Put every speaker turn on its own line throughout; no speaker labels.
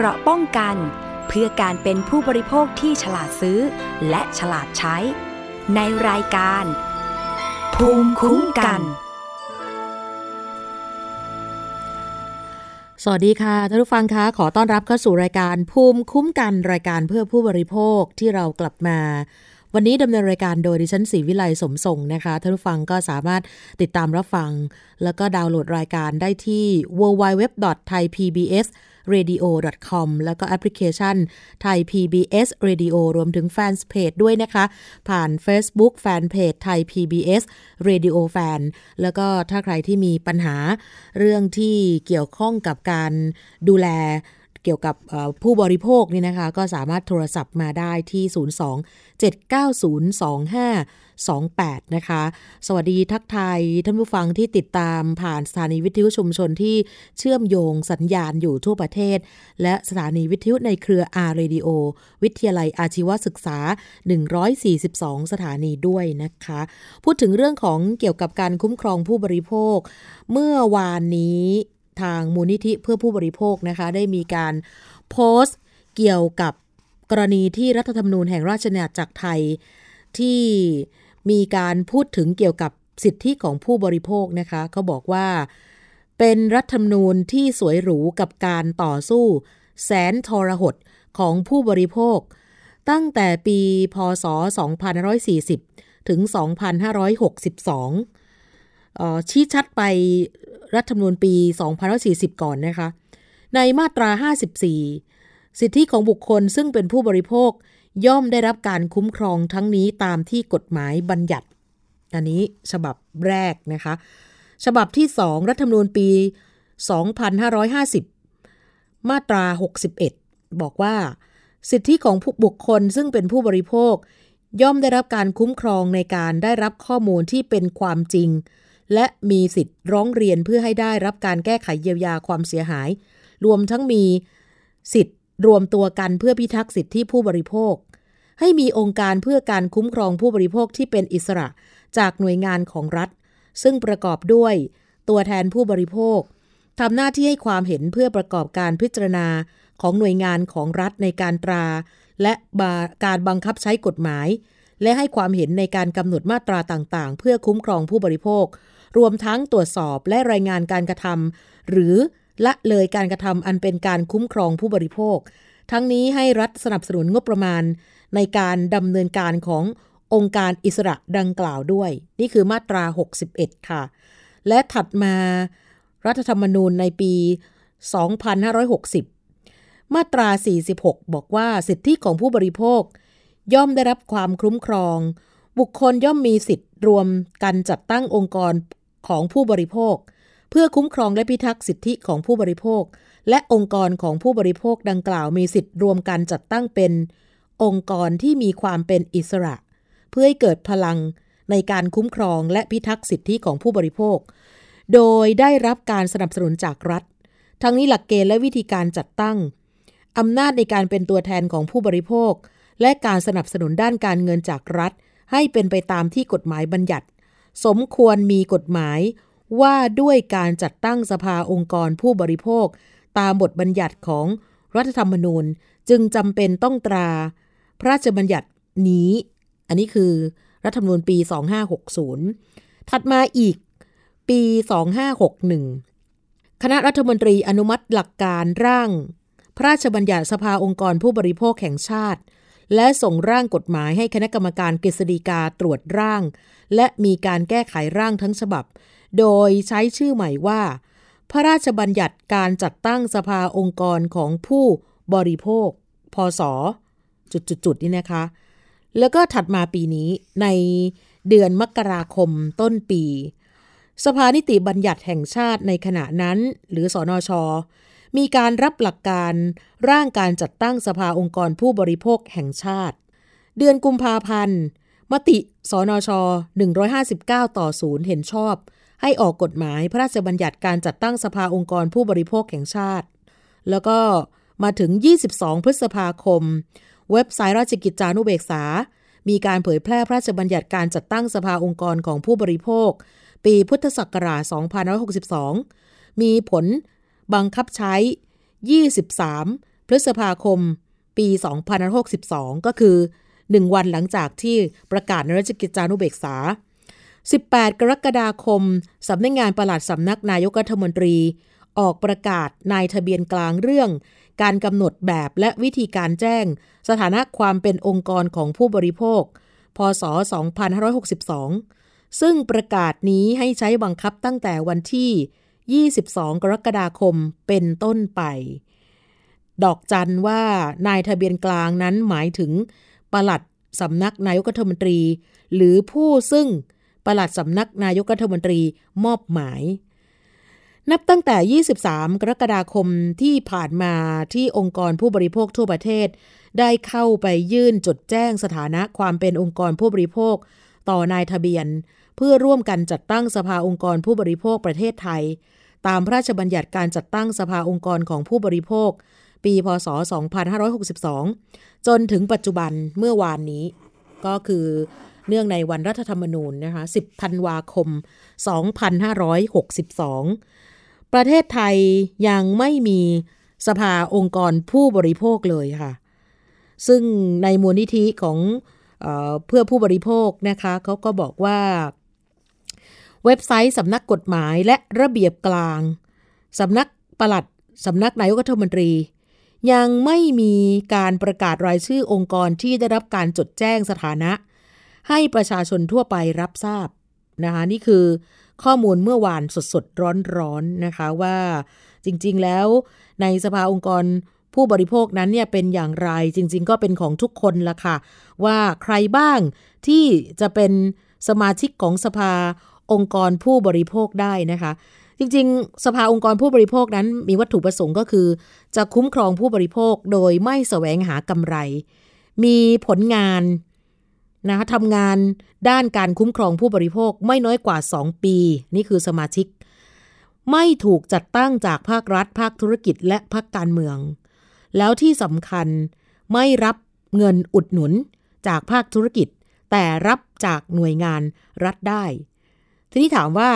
เกราะป้องกัน เพื่อการเป็นผู้บริโภคที่ฉลาดซื้อ และฉลาดใช้ ในรายการ ภูมิคุ้มกัน
สวัสดีค่ะท่านผู้ฟังคะขอต้อนรับเข้าสู่รายการภูมิคุ้มกันรายการเพื่อผู้บริโภคที่เรากลับมาวันนี้ดำเนินรายการโดยดิฉันศรีวิไลสมทรงนะคะท่านผู้ฟังก็สามารถติดตามรับฟัง แล้วก็ดาวน์โหลดรายการได้ที่ www.thaipbs radio.com แล้วก็แอปพลิเคชัน Thai PBS Radio รวมถึงแฟนเพจด้วยนะคะ ผ่าน Facebook แฟนเพจ Thai PBS Radio Fan แล้วก็ถ้าใครที่มีปัญหาเรื่องที่เกี่ยวข้องกับการดูแลเกี่ยวกับผู้บริโภคนี่นะคะ ก็สามารถโทรศัพท์มาได้ที่ 0279025 28 นะคะ สวัสดีทักไทยท่านผู้ฟังที่ติดตามผ่านสถานีวิทยุชุมชนที่เชื่อมโยงสัญญาณอยู่ทั่วประเทศ และสถานีวิทยุในเครือ R Radio วิทยาลัยอาชีวศึกษา 142 สถานีด้วยนะคะ พูดถึงเรื่องของเกี่ยวกับการคุ้มครองผู้บริโภค เมื่อวานนี้ทางมูลนิธิเพื่อผู้บริโภคนะคะ ได้มีการโพสต์เกี่ยวกับกรณีที่รัฐธรรมนูญแห่งราชอาณาจักรไทยที่ มีการพูดถึงเกี่ยวกับสิทธิของผู้บริโภคนะคะเขาบอกว่า เป็นรัฐธรรมนูญที่สวยหรูกับการต่อสู้ แสนทรหดของผู้บริโภค ตั้งแต่ปีพศ 2540 ถึง 2562 ชี้ชัดไปรัฐธรรมนูญปี 2540 ก่อนนะคะ ในมาตรา 54 สิทธิของบุคคลซึ่งเป็นผู้บริโภค ย่อมได้รับการคุ้มครองทั้งนี้ตามที่กฎหมายบัญญัติ อันนี้ฉบับแรกนะคะ ฉบับที่ 2 รัฐธรรมนูญปี 2550 มาตรา 61 บอกว่า สิทธิของผู้บุคคลซึ่งเป็นผู้บริโภค ย่อมได้รับการคุ้มครองในการได้รับข้อมูลที่เป็นความจริง และมีสิทธิ์ร้องเรียนเพื่อให้ได้รับการแก้ไขเยียวยาความเสียหาย รวมทั้งมีสิทธิรวมตัวกันเพื่อพิทักษ์สิทธิผู้บริโภค ให้มีองค์การเพื่อการคุ้มครองผู้บริโภคที่เป็นอิสระจากหน่วยงานของรัฐ ซึ่งประกอบด้วย ตัวแทนผู้บริโภคทำหน้าที่ให้ความเห็นเพื่อประกอบการพิจารณาของหน่วยงานของรัฐในการตรา และการบังคับใช้กฎหมาย และให้ความเห็นในการกำหนดมาตราต่างๆ เพื่อคุ้มครองผู้บริโภค รวมทั้งตรวจสอบและรายงานการกระทำหรือละเลยการกระทำอันเป็นการคุ้มครองผู้บริโภค ทั้งนี้ให้รัฐสนับสนุนงบประมาณ ในการดำเนินการขององค์การอิสระดังกล่าวด้วย นี่คือมาตรา 61 ค่ะ และถัดมารัฐธรรมนูญในปี 2560 มาตรา 46 บอกว่าสิทธิของผู้บริโภค ย่อมได้รับความคุ้มครอง บุคคลย่อมมีสิทธิ์รวมกันจัดตั้งองค์กรของผู้บริโภค เพื่อคุ้มครองและพิทักษ์สิทธิของผู้บริโภค และองค์กรของผู้บริโภคดังกล่าวมีสิทธิ์รวมกันจัดตั้งเป็น องค์กรที่มีความเป็นอิสระ เพื่อให้เกิดพลังในการคุ้มครองและพิทักษ์สิทธิของผู้บริโภค โดยได้รับการสนับสนุนจากรัฐ ทั้งนี้หลักเกณฑ์และวิธีการจัดตั้งอำนาจในการเป็นตัวแทนของผู้บริโภค และการสนับสนุนด้านการเงินจากรัฐ ให้เป็นไปตามที่กฎหมายบัญญัติ สมควรมีกฎหมายว่าด้วยการจัดตั้งสภาองค์กรผู้บริโภค ตามบทบัญญัติของรัฐธรรมนูญจึงจำเป็นต้องตรา พระราชบัญญัตินี้ อันนี้คือรัฐธรรมนูญปี 2560 ถัดมาอีกปี 2561 คณะรัฐมนตรีอนุมัติหลักการร่าง พระราชบัญญัติสภาองค์กรผู้บริโภคแห่งชาติ และส่งร่างกฎหมายให้คณะกรรมการกฤษฎีกาตรวจร่าง และมีการแก้ไขร่างทั้งฉบับ โดยใช้ชื่อใหม่ว่า พระราชบัญญัติการจัดตั้งสภาองค์กรของผู้บริโภค พศ จุดๆๆนี่นะคะ แล้วก็ถัดมาปีนี้ในเดือนมกราคมต้นปี สภานิติบัญญัติแห่งชาติในขณะนั้น หรือสอนอชอมีการรับหลักการร่างการจัดตั้งสภาองค์กรผู้บริโภคแห่งชาติ เดือนกุมภาพันธ์ มติสนช 159 ต่อศูนย์เห็นชอบ ให้ออกกฎหมายพระราชบัญญัติการจัดตั้งสภาองค์กรผู้บริโภคแห่งชาติ แล้วก็มาถึง 22 พฤษภาคม เว็บไซต์ราชกิจจานุเบกษา มีการเผยแพร่พระราชบัญญัติการจัดตั้งสภาองค์กรของผู้บริโภค ปีพุทธศักราช 2562 มีผลบังคับใช้ 23 พฤษภาคม ปี 2562 ก็คือ 1 วันหลังจากที่ประกาศในราชกิจจานุเบกษา 18 กรกฎาคม สำนักงงานประหลัดสำนักนายกรัฐมนตรี ออกประกาศนายทะเบียนกลางเรื่อง การกำหนดแบบและวิธีการแจ้ง สถานะความเป็นองค์กรของผู้บริโภค พศ 2562 ซึ่งประกาศนี้ให้ใช้บังคับตั้งแต่วันที่ 22 กรกฎาคมเป็นต้นไป ดอกจันว่านายทะเบียนกลางนั้นหมายถึงปลัดสำนักนายกรัฐมนตรี หรือผู้ซึ่งปลัดสำนักนายกรัฐมนตรีมอบหมาย นับตั้งแต่ 23 กรกฎาคมที่ผ่านมาที่องค์กรผู้บริโภคทั่วประเทศ ได้เข้าไปยื่นจดแจ้งสถานะความเป็นองค์กรผู้บริโภค ต่อนายทะเบียน เพื่อร่วมกันจัดตั้งสภาองค์กรผู้บริโภคประเทศไทย ตามพระราชบัญญัติการจัดตั้งสภาองค์กรของผู้บริโภค ปีพศ 2562 จนถึงปัจจุบันเมื่อวานนี้ ก็คือเนื่องในวันรัฐธรรมนูญนะคะ 10 ธันวาคม 2562 ประเทศไทยยังไม่มีสภาองค์กรผู้บริโภคเลยค่ะ ซึ่งในมูลนิธิของเออเพื่อผู้บริโภคนะคะเขาก็บอกว่า เว็บไซต์สำนักกฎหมายและระเบียบกลางสำนักปลัดสำนักนายกรัฐมนตรี ยังไม่มีการประกาศรายชื่อองค์กรที่ได้รับการจดแจ้งสถานะ ให้ประชาชนทั่วไปรับทราบนะคะนี่คือ ข้อมูลเมื่อวานสดๆ ร้อนๆนะคะว่าจริงๆแล้วในสภาองค์กรผู้บริโภคนั้นเนี่ยเป็นอย่างไรจริงๆ ก็เป็นของทุกคนละค่ะ ว่าใครบ้างที่จะเป็นสมาชิกของสภาองค์กรผู้บริโภคได้นะคะ จริงๆ สภาองค์กรผู้บริโภคนั้นมีวัตถุประสงค์ก็คือ จะคุ้มครองผู้บริโภคโดยไม่แสวงหากำไร มีผลงาน นะคะทำงานด้านการคุ้มครองผู้บริโภคไม่น้อยกว่า 2 ปี นี่คือสมาชิก ไม่ถูกจัดตั้งจากภาครัฐ ภาคธุรกิจและภาคการเมือง แล้วที่สำคัญไม่รับเงินอุดหนุนจากภาคธุรกิจ แต่รับจากหน่วยงานรัฐได้ ทีนี้ถามว่า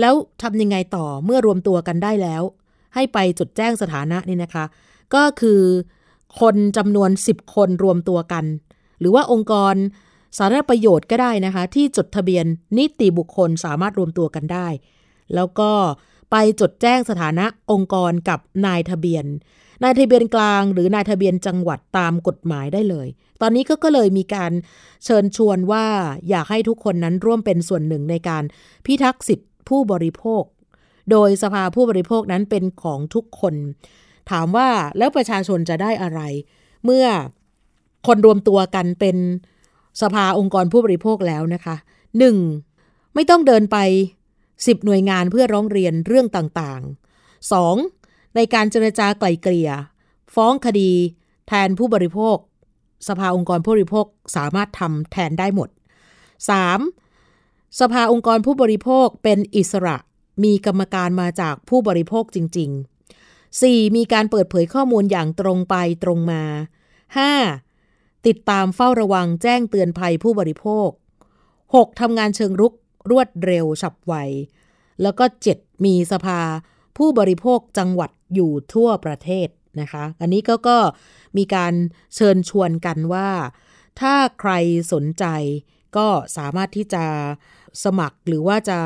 แล้วทำยังไงต่อเมื่อรวมตัวกันได้แล้ว ให้ไปจดแจ้งสถานะนี่นะคะ ก็คือคนจำนวน 10 คนรวมตัวกัน หรือว่าองค์กรสาธารณประโยชน์ก็ได้นะคะ ที่จดทะเบียนนิติบุคคลสามารถรวมตัวกันได้ แล้วก็ไปจดแจ้งสถานะองค์กรกับนายทะเบียน นายทะเบียนกลาง หรือนายทะเบียนจังหวัดตามกฎหมายได้เลย ตอนนี้ก็ก็เลยมีการเชิญชวนว่าอยากให้ทุกคนนั้นร่วมเป็นส่วนหนึ่งในการพิทักษ์สิทธิผู้บริโภค โดยสภาผู้บริโภคนั้นเป็นของทุกคน ถามว่าแล้วประชาชนจะได้อะไร เมื่อ คนรวมตัวกันเป็นสภาองค์กรผู้บริโภคแล้วนะคะ 1. ไม่ต้องเดินไป 10 หน่วยงานเพื่อร้องเรียนเรื่องต่างๆ 2. ในการเจรจาไกล่เกลี่ย ฟ้องคดี แทนผู้บริโภค สภาองค์กรผู้บริโภคสามารถทำแทนได้หมด 3. สภาองค์กรผู้บริโภคเป็นอิสระ มีกรรมการมาจากผู้บริโภคจริง ๆ 4. มีการเปิดเผยข้อมูลอย่างตรงไปตรงมา 5. ติดตามเฝ้าระวังแจ้งเตือนภัยผู้บริโภค 6. ทำงานเชิงรุกรวดเร็วฉับไว แล้วก็ 7. มีสภา ผู้บริโภคจังหวัดอยู่ทั่วประเทศนะคะ อันนี้ก็ก็มีการเชิญชวนกันว่า ถ้าใครสนใจก็สามารถที่จะสมัครหรือว่าจะ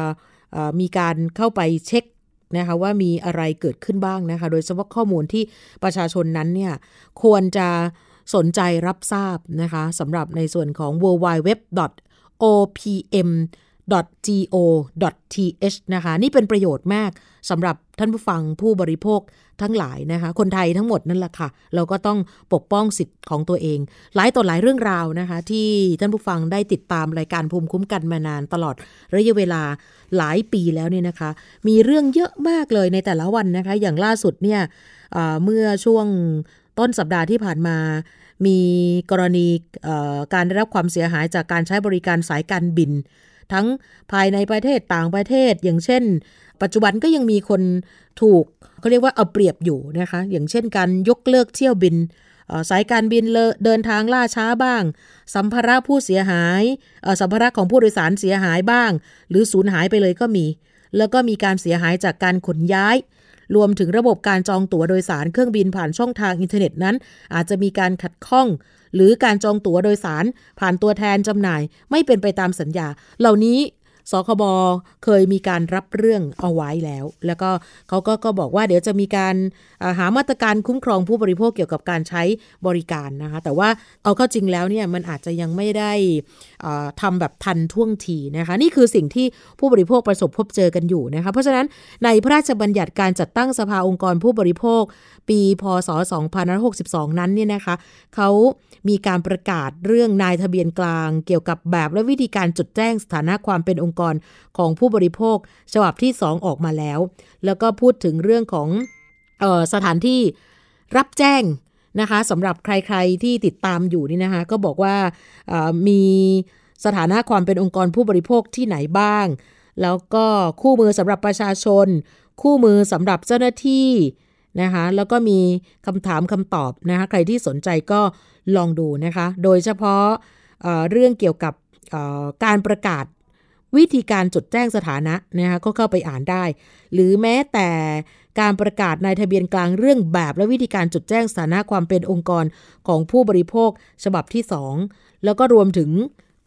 มีการเข้าไปเช็คนะคะว่ามีอะไรเกิดขึ้นบ้างนะคะ โดยเฉพาะข้อมูลที่ประชาชนนั้นเนี่ยควรจะ สนใจรับทราบนะคะสำหรับในส่วนของ w w w opm go.th นะคะ นี่เป็นประโยชน์มากสำหรับท่านผู้ฟังผู้บริโภคทั้งหลายนะคะ คนไทยทั้งหมดนั่นแหละค่ะ เราก็ต้องปกป้องสิทธิ์ของตัวเอง หลายต่อหลายเรื่องราวนะคะ ที่ท่านผู้ฟังได้ติดตามรายการภูมิคุ้มกันมานานตลอดระยะเวลาหลายปีแล้วเนี่ยนะคะ มีเรื่องเยอะมากเลยในแต่ละวันนะคะ อย่างล่าสุดเนี่ยเมื่อช่วง ต้นสัปดาห์ที่ผ่านมา มีกรณีการได้รับความเสียหายจากการใช้บริการสายการบิน ทั้งภายในประเทศต่างประเทศ อย่างเช่น ปัจจุบันก็ยังมีคนถูกเขาเรียกว่าเอาเปรียบอยู่นะคะ อย่างเช่นการยกเลิกเที่ยวบินสายการบินเดินทางล่าช้าบ้าง สัมภาระผู้เสียหายสัมภาระของผู้โดยสารเสียหายบ้าง หรือสูญหายไปเลยก็มี แล้วก็มีการเสียหายจากการขนย้าย รวมถึงระบบการจองตั๋วโดยสารเครื่องบินผ่านช่องทางอินเทอร์เน็ตนั้น อาจจะมีการขัดข้อง หรือการจองตั๋วโดยสารผ่านตัวแทนจำหน่ายไม่เป็นไปตามสัญญา เหล่านี้ สคบเคยมีการรับเรื่องเอาไว้แล้ว แล้วก็เขาก็ก็บอกว่าเดี๋ยวจะมีการหามาตรการคุ้มครองผู้บริโภคเกี่ยวกับการใช้บริการนะคะ แต่ว่าเอาเข้าจริงแล้วเนี่ยมันอาจจะยังไม่ได้ทำแบบทันท่วงทีนะคะ นี่คือสิ่งที่ผู้บริโภคประสบพบเจอกันอยู่นะคะ เพราะฉะนั้นในพระราชบัญญัติการจัดตั้งสภาองค์กรผู้บริโภค ปีพศ 2562 นั้นเนี่ยนะคะเขามีการประกาศเรื่องนายทะเบียนกลาง เกี่ยวกับแบบและวิธีการจดแจ้งสถานะความเป็นองค์กรของผู้บริโภค ฉบับที่ 2 ออกมาแล้ว แล้วก็พูดถึงเรื่องของออสถานที่รับแจ้งนะคะสำหรับใครๆที่ติดตามอยู่นี่นะคะก็บอกว่ามีสถานะความเป็นองค์กรผู้บริโภคที่ไหนบ้าง แล้วก็คู่มือสำหรับประชาชน คู่มือสำหรับเจ้าหน้าที่นะคะแล้วก็มีคำถามคำตอบนะคะใครที่สนใจก็ลองดูนะคะ โดยเฉพาะเเรื่องเกี่ยวกับการประกาศ วิธีการจดแจ้งสถานะนะคะก็เข้าไปอ่านได้ หรือแม้แต่การประกาศในทะเบียนกลางเรื่องแบบ และวิธีการจดแจ้งสถานะความเป็นองค์กรของผู้บริโภคฉบับที่ 2 แล้วก็รวมถึง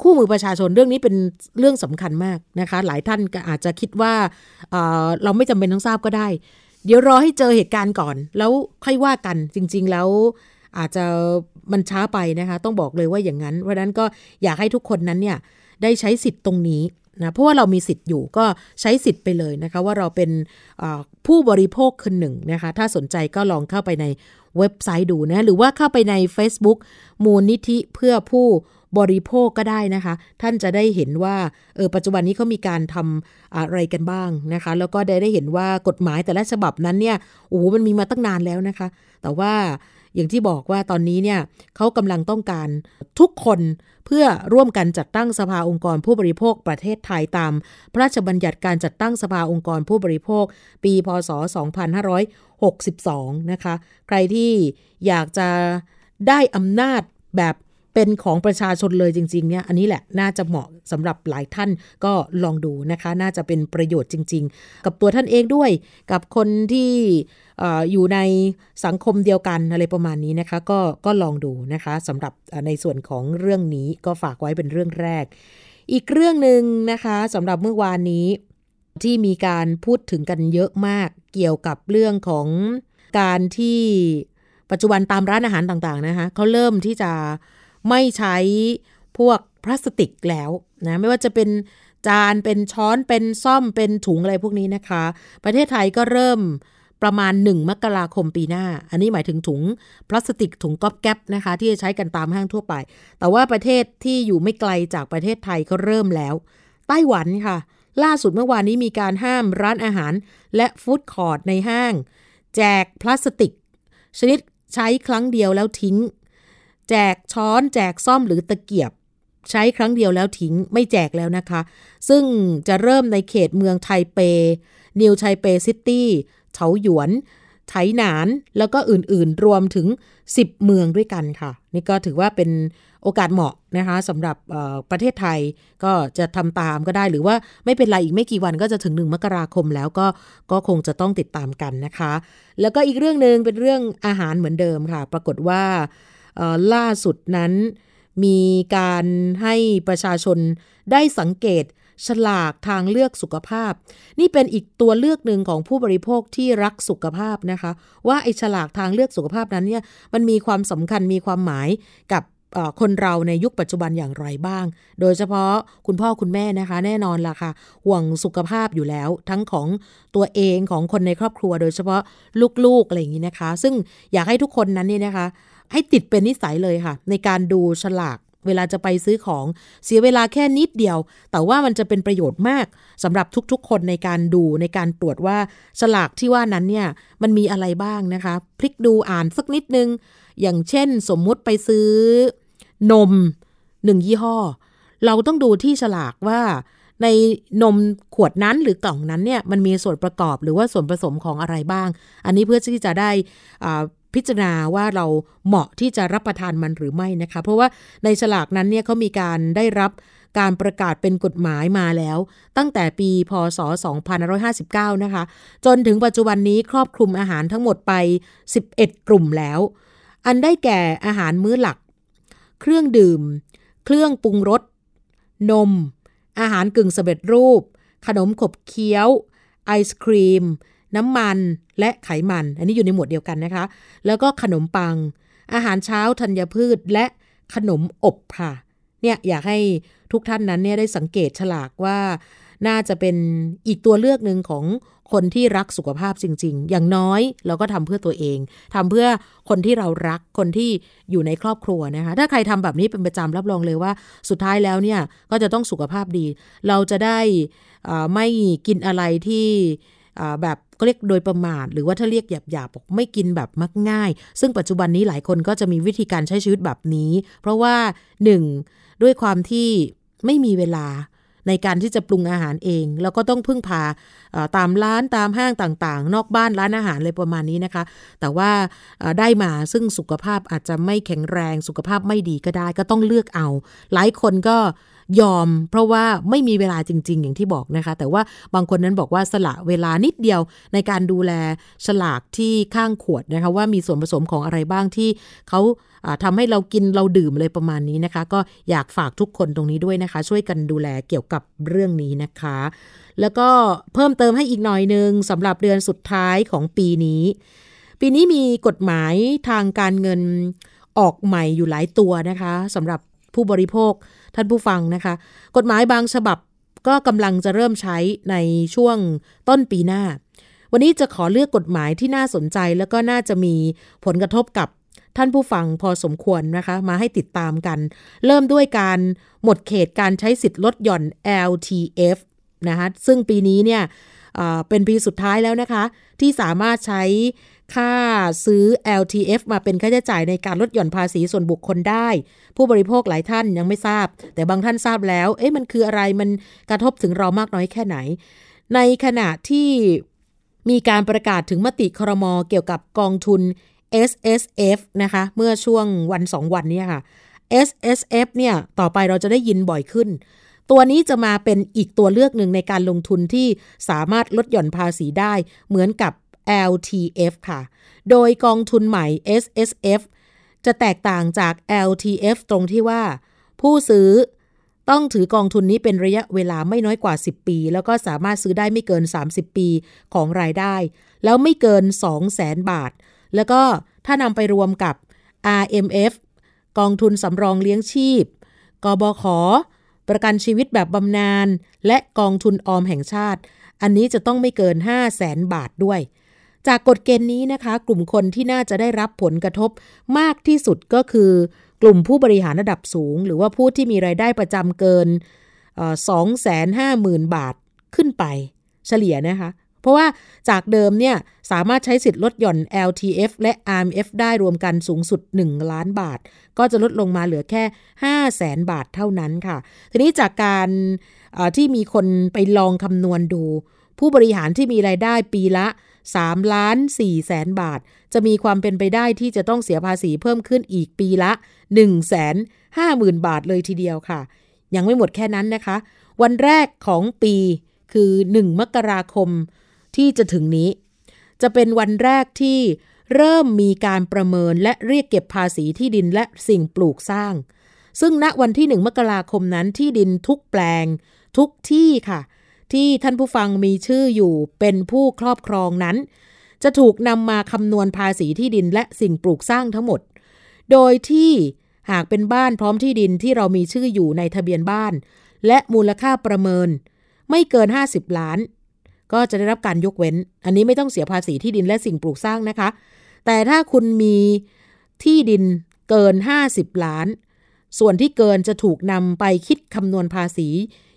คู่มือประชาชนเรื่องนี้เป็นเรื่องสำคัญมากนะคะ หลายท่านก็อาจจะคิดว่าเเราไม่จำเป็นต้องทราบก็ได้ เดี๋ยวรอให้เจอเหตุการณ์ก่อน แล้วค่อยว่ากันจริง ๆ แล้วอาจจะมันช้าไปนะคะ ต้องบอกเลยว่าอย่างนั้น เพราะนั้นก็อยากให้ทุกคนนั้นเนี่ยได้ใช้สิทธิ์ตรงนี้ นะเพราะว่าเรามีสิทธิ์อยู่ก็ใช้สิทธิ์ไปเลยนะคะว่าเราเป็นผู้บริโภคคนหนึ่งนะคะถ้าสนใจก็ลองเข้าไปในเว็บไซต์ดูนะหรือว่าเข้าไปใน Facebook มูลนิธิเพื่อผู้บริโภคก็ได้นะคะ ท่านจะได้เห็นว่าเออปัจจุบันนี้เขามีการทำอะไรกันบ้างนะคะ แล้วก็ได้ได้เห็นว่ากฎหมายแต่ละฉบับนั้นเนี่ยโอ้โหมันมีมาตั้งนานแล้วนะคะ แต่ว่า อย่างที่บอกว่าตอนนี้เนี่ยเขากำลังต้องการทุกคนเพื่อร่วมกันจัดตั้งสภาองค์กรผู้บริโภคประเทศไทยตาม พระราชบัญญัติการจัดตั้งสภาองค์กรผู้บริโภค ปี พศ 2562 นะคะ ใครที่อยากจะได้อำนาจแบบ เป็นของประชาชนเลยจริงๆเนี่ยอันนี้แหละน่าจะเหมาะสำหรับหลายท่านก็ลองดูนะคะ น่าจะเป็นประโยชน์จริง ๆ กับตัวท่านเองด้วยกับคนที่อยู่ในสังคมเดียวกันอะไรประมาณนี้นะคะ ก็ก็ลองดูนะคะสำหรับในส่วนของเรื่องนี้ก็ฝากไว้เป็นเรื่องแรก อีกเรื่องหนึ่งนะคะสำหรับเมื่อวานนี้ที่มีการพูดถึงกันเยอะมากเกี่ยวกับเรื่องของการที่ปัจจุบันตามร้านอาหารต่างๆนะคะเขาเริ่มที่จะ ไม่ใช้พวกพลาสติกแล้วนะไม่ว่าจะเป็นจานเป็นช้อนเป็นซ่อมเป็นถุงอะไรพวกนี้นะคะ ประเทศไทยก็เริ่มประมาณ 1 มกราคมปีหน้า อันนี้หมายถึงถุงพลาสติกถุงก๊อบแก๊บนะคะ ที่จะใช้กันตามห้างทั่วไป แต่ว่าประเทศที่อยู่ไม่ไกลจากประเทศไทยเขาเริ่มแล้ว ไต้หวันค่ะ ล่าสุดเมื่อวานนี้มีการห้ามร้านอาหาร และ food court ในห้าง แจกพลาสติก ชนิดใช้ครั้งเดียวแล้วทิ้ง แจกช้อน แจกส้อมหรือตะเกียบ ใช้ครั้งเดียวแล้วทิ้งไม่แจกแล้วนะคะ ซึ่งจะเริ่มในเขตเมืองไทเป New Taipei City เถาหยวน ไถหนาน แล้วก็อื่นๆ รวมถึง 10 เมืองด้วยกันค่ะ นี่ก็ถือว่าเป็นโอกาสเหมาะนะคะสำหรับประเทศไทยก็จะทำตามก็ได้ หรือว่าไม่เป็นไรอีกไม่กี่วันก็จะถึงหนึ่งมกราคมแล้วก็ก็คงจะต้องติดตามกันนะคะ แล้วก็อีกเรื่องหนึ่งเป็นเรื่องอาหารเหมือนเดิมค่ะ ปรากฏว่า ล่าสุดนั้น มีการให้ประชาชนได้สังเกตฉลากทางเลือกสุขภาพ นี่เป็นอีกตัวเลือกหนึ่งของผู้บริโภคที่รักสุขภาพนะคะ ว่าไอ้ฉลากทางเลือกสุขภาพนั้นเนี่ยมันมีความสำคัญมีความหมายกับคนเราในยุคปัจจุบันอย่างไรบ้าง โดยเฉพาะคุณพ่อคุณแม่นะคะ แน่นอนล่ะค่ะ ห่วงสุขภาพอยู่แล้ว ทั้งของตัวเองของคนในครอบครัว โดยเฉพาะลูกๆอะไรอย่างนี้นะคะ ซึ่งอยากให้ทุกคนนั้นนี่นะคะ ให้ติดเป็นนิสัยเลยค่ะ ในการดูฉลากเวลาจะไปซื้อของเสียเวลาแค่นิดเดียว แต่ว่ามันจะเป็นประโยชน์มากสำหรับทุกๆ คนในการดูในการตรวจว่าฉลากที่ว่านั้นเนี่ยมันมีอะไรบ้างนะคะ พลิกดูอ่านสักนิดนึง อย่างเช่นสมมุติไปซื้อนมหนึ่งยี่ห้อ เราต้องดูที่ฉลากว่าในนมขวดนั้นหรือกล่องนั้นเนี่ยมันมีส่วนประกอบหรือว่าส่วนผสมของอะไรบ้าง อันนี้เพื่อที่จะได้ พิจารณาว่าเราเหมาะที่จะรับประทานมันหรือไม่นะคะ เพราะว่าในฉลากนั้นเนี่ยเขามีการได้รับการประกาศเป็นกฎหมายมาแล้ว ตั้งแต่ปีพศ 2559 นะคะ จนถึงปัจจุบันนี้ครอบคลุมอาหารทั้งหมดไป 11 กลุ่มแล้ว อันได้แก่อาหารมื้อหลัก เครื่องดื่ม เครื่องปรุงรส นม อาหารกึ่งสำเร็จรูป ขนมขบเคี้ยว ไอศครีม น้ำมันและไขมัน อันนี้อยู่ในหมวดเดียวกันนะคะ แล้วก็ขนมปัง อาหารเช้าธัญพืชและขนมอบค่ะ เนี่ยอยากให้ทุกท่านนั้นเนี่ยได้สังเกตฉลากว่าน่าจะเป็นอีกตัวเลือกหนึ่งของคนที่รักสุขภาพจริง ๆ อย่างน้อยเราก็ทำเพื่อตัวเองทำเพื่อคนที่เรารัก คนที่อยู่ในครอบครัวนะคะ ถ้าใครทำแบบนี้เป็นประจำรับรองเลยว่า สุดท้ายแล้วเนี่ยก็จะต้องสุขภาพดี เราจะได้ไม่กินอะไรที่แบบ ก็เรียกโดยประมาทหรือว่าถ้าเรียกหยาบๆบอกไม่กินแบบมักง่าย ซึ่งปัจจุบันนี้หลายคนก็จะมีวิธีการใช้ชีวิตแบบนี้ เพราะว่า 1. ด้วยความที่ไม่มีเวลาในการที่จะปรุงอาหารเอง แล้วก็ต้องพึ่งพาตามร้านตามห้างต่างๆ นอกบ้านร้านอาหารเลยประมาณนี้นะคะ แต่ว่าได้มาซึ่งสุขภาพอาจจะไม่แข็งแรงสุขภาพไม่ดีก็ได้ ก็ต้องเลือกเอา หลายคนก็ ยอม เพราะว่าไม่มีเวลาจริง ๆ อย่างที่บอกนะคะ แต่ว่าบางคนนั้นบอกว่าสละเวลานิดเดียวในการดูแลฉลากที่ข้างขวดนะคะว่ามีส่วนผสมของอะไรบ้างที่เขาทำให้เรากินเราดื่มเลยประมาณนี้นะคะ ก็อยากฝากทุกคนตรงนี้ด้วยนะคะ ช่วยกันดูแลเกี่ยวกับเรื่องนี้นะคะ แล้วก็เพิ่มเติมให้อีกหน่อยนึงสำหรับเดือนสุดท้ายของปีนี้ ปีนี้มีกฎหมายทางการเงินออกใหม่อยู่หลายตัวนะคะสำหรับ ผู้บริโภคท่านผู้ฟังนะคะ กฎหมายบางฉบับก็กำลังจะเริ่มใช้ในช่วงต้นปีหน้า วันนี้จะขอเลือกกฎหมายที่น่าสนใจ แล้วก็น่าจะมีผลกระทบกับท่านผู้ฟังพอสมควรนะคะ มาให้ติดตามกัน เริ่มด้วยการหมดเขตการใช้สิทธิ์ลดหย่อน LTF นะคะซึ่งปีนี้เนี่ยเป็นปีสุดท้ายแล้วนะคะ ที่สามารถใช้ ค่าซื้อ LTF มาเป็นค่าใช้จ่ายในการลดหย่อนภาษีส่วนบุคคลได้ ผู้บริโภคหลายท่านยังไม่ทราบ แต่บางท่านทราบแล้ว เอ๊ะมันคืออะไรมันกระทบถึงเรามากน้อยแค่ไหน ในขณะที่มีการประกาศถึงมติครมเกี่ยวกับกองทุน S S F นะคะ เมื่อช่วงวันสองวันนี้ค่ะ S S F เนี่ย ต่อไปเราจะได้ยินบ่อยขึ้น ตัวนี้จะมาเป็นอีกตัวเลือกหนึ่งในการลงทุนที่สามารถลดหย่อนภาษีได้ เหมือนกับ LTF ค่ะ โดยกองทุนใหม่ S S F จะแตกต่างจาก LTF ตรงที่ว่า ผู้ซื้อต้องถือกองทุนนี้เป็นระยะเวลาไม่น้อยกว่า 10 ปี แล้วก็สามารถซื้อได้ไม่เกิน 30 ปีของรายได้ แล้วไม่เกิน 2 0 0แสนบาท แล้วก็ถ้านำไปรวมกับ RMF กองทุนสำรองเลี้ยงชีพ กบข ประกันชีวิตแบบบำนาญ และกองทุนออมแห่งชาติ อันนี้จะต้องไม่เกิน 5 0 0แสนบาทด้วย จากกฎเกณฑ์นี้นะคะ กลุ่มคนที่น่าจะได้รับผลกระทบมากที่สุดก็คือ กลุ่มผู้บริหารระดับสูง หรือว่าผู้ที่มีรายได้ประจำเกิน 250,000 บาทขึ้นไป เฉลี่ยนะคะ เพราะว่าจากเดิมเนี่ย สามารถใช้สิทธิ์ลดหย่อน LTF และ RMF ได้รวมกันสูงสุด 1 ล้านบาท ก็จะลดลงมาเหลือแค่ 5 0 0แสนบาทเท่านั้นค่ะ ทีนี้จากการที่มีคนไปลองคำนวณดู ผู้บริหารที่มีรายได้ปีละ 3 ล้าน4แสนบาท จะมีความเป็นไปได้ที่จะต้องเสียภาษีเพิ่มขึ้นอีกปีละ1แสน5 0,000 บาทเลยทีเดียวค่ะ ยังไม่หมดแค่นั้นนะคะ วันแรกของปีคือ 1 มกราคมที่จะถึงนี้ จะเป็นวันแรกที่เริ่มมีการประเมินและเรียกเก็บภาษีที่ดินและสิ่งปลูกสร้าง ซึ่งณวันที่หนึ่งมกราคมนั้นที่ดินทุกแปลง ทุกที่ค่ะ ที่ท่านผู้ฟังมีชื่ออยู่เป็นผู้ครอบครองนั้น จะถูกนำมาคำนวณภาษีที่ดินและสิ่งปลูกสร้างทั้งหมด โดยที่หากเป็นบ้านพร้อมที่ดินที่เรามีชื่ออยู่ในทะเบียนบ้าน และมูลค่าประเมิน ไม่เกิน 50 ล้าน ก็จะได้รับการยกเว้น อันนี้ไม่ต้องเสียภาษีที่ดินและสิ่งปลูกสร้างนะคะ แต่ถ้าคุณมีที่ดินเกิน 50 ล้าน ส่วนที่เกินจะถูกนำไปคิดคำนวณภาษี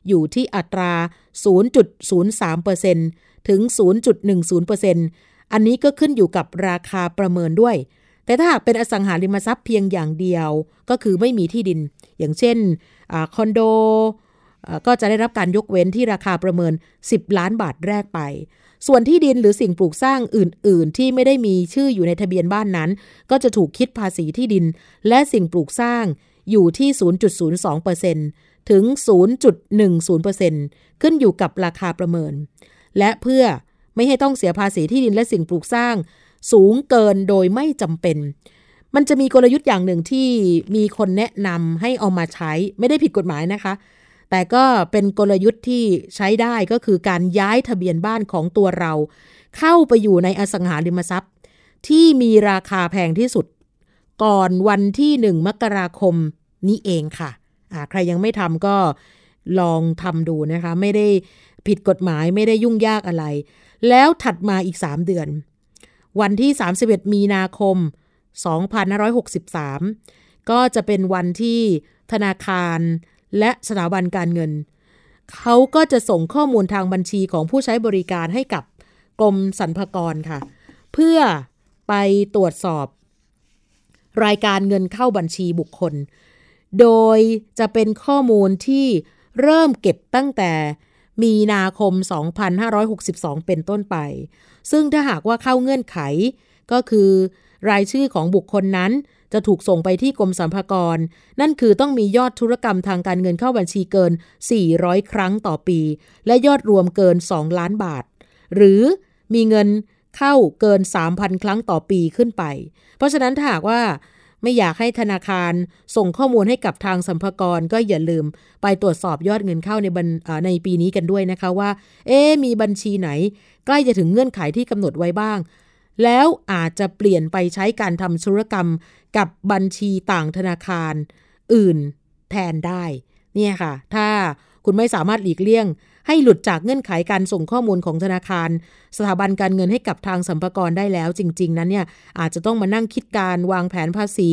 อยู่ที่อัตรา 0.03%ถึง 0.10%อันนี้ก็ขึ้นอยู่กับราคาประเมินด้วย แต่ถ้าหากเป็นอสังหาริมทรัพย์เพียงอย่างเดียวก็คือไม่มีที่ดิน อย่างเช่นอคอนโดก็จะได้รับการยกเว้นที่ราคาประเมิน 10 ล้านบาทแรกไป ส่วนที่ดินหรือสิ่งปลูกสร้างอื่น ๆ ที่ไม่ได้มีชื่ออยู่ในทะเบียนบ้านนั้น ก็จะถูกคิดภาษีที่ดิน และสิ่งปลูกสร้างอยู่ที่ 0.02% ถึง 0.10%ขึ้นอยู่กับราคาประเมิน และเพื่อไม่ให้ต้องเสียภาษีที่ดินและสิ่งปลูกสร้าง สูงเกินโดยไม่จำเป็น มันจะมีกลยุทธ์อย่างหนึ่งที่มีคนแนะนำให้เอามาใช้ ไม่ได้ผิดกฎหมายนะคะ แต่ก็เป็นกลยุทธ์ที่ใช้ได้ก็คือการย้ายทะเบียนบ้านของตัวเรา เข้าไปอยู่ในอสังหาริมทรัพย์ ที่มีราคาแพงที่สุด ก่อนวันที่หนึ่งมกราคมนี้เองค่ะ ใครยังไม่ทำก็ลองทำดูนะคะ ไม่ได้ผิดกฎหมายไม่ได้ยุ่งยากอะไร แล้วถัดมาอีก 3 เดือน วันที่ 31 มีนาคม 2563 ก็จะเป็นวันที่ธนาคารและสถาบันการเงิน เขาก็จะส่งข้อมูลทางบัญชีของผู้ใช้บริการให้กับกรมสรรพากรค่ะ เพื่อไปตรวจสอบ รายการเงินเข้าบัญชีบุคคล โดยจะเป็นข้อมูลที่เริ่มเก็บตั้งแต่มีนาคม 2562 เป็นต้นไป ซึ่งถ้าหากว่าเข้าเงื่อนไข ก็คือ รายชื่อของบุคคลนั้นจะถูกส่งไปที่กรมสรรพากร นั่นคือต้องมียอดธุรกรรมทางการเงินเข้าบัญชีเกิน 400 ครั้งต่อปี และยอดรวมเกิน 2 ล้านบาท หรือมีเงินเข้าเกิน 3,000 ครั้งต่อปีขึ้นไป เพราะฉะนั้นถ้าหากว่า ไม่อยากให้ธนาคารส่งข้อมูลให้กับทางสัมภากรก็อย่าลืม ไปตรวจสอบยอดเงินเข้าในในปีนี้กันด้วยนะคะว่า เอ๊มีบัญชีไหน ใกล้จะถึงเงื่อนไขที่กำหนดไว้บ้าง แล้วอาจจะเปลี่ยนไปใช้การทำธุรกรรมกับบัญชีต่างธนาคาร อื่นแทนได้ เนี่ยค่ะ ถ้าคุณไม่สามารถหลีกเลี่ยง ให้หลุดจากเงื่อนไขการส่งข้อมูลของธนาคาร สถาบันการเงินให้กับทางสัมภากรได้แล้ว จริง ๆ นั้นเนี่ยอาจจะต้องมานั่งคิดการวางแผนภาษี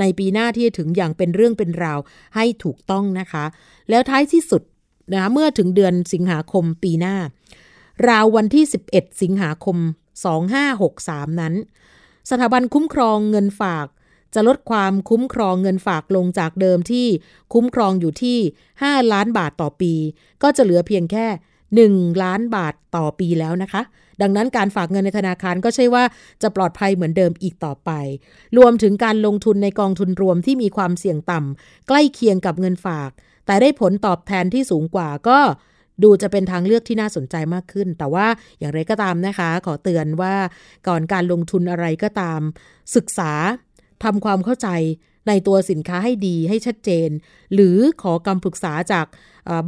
ในปีหน้าที่จะถึงอย่างเป็นเรื่องเป็นราวให้ถูกต้องนะคะ แล้วท้ายที่สุดนะเมื่อถึงเดือนสิงหาคมปีหน้า ราววันที่ 11 สิงหาคม 2563 นั้น สถาบันคุ้มครองเงินฝาก จะลดความคุ้มครองเงินฝากลงจากเดิมที่คุ้มครองอยู่ที่ 5 ล้านบาทต่อปี ก็จะเหลือเพียงแค่ 1 ล้านบาทต่อปีแล้วนะคะ ดังนั้นการฝากเงินในธนาคารก็ใช่ว่าจะปลอดภัยเหมือนเดิมอีกต่อไป รวมถึงการลงทุนในกองทุนรวมที่มีความเสี่ยงต่ำใกล้เคียงกับเงินฝาก แต่ได้ผลตอบแทนที่สูงกว่าก็ดูจะเป็นทางเลือกที่น่าสนใจมากขึ้น แต่ว่าอย่างไรก็ตามนะคะ ขอเตือนว่าก่อนการลงทุนอะไรก็ตาม ศึกษา ทำความเข้าใจในตัวสินค้าให้ดีให้ชัดเจน หรือขอคำปรึกษาจาก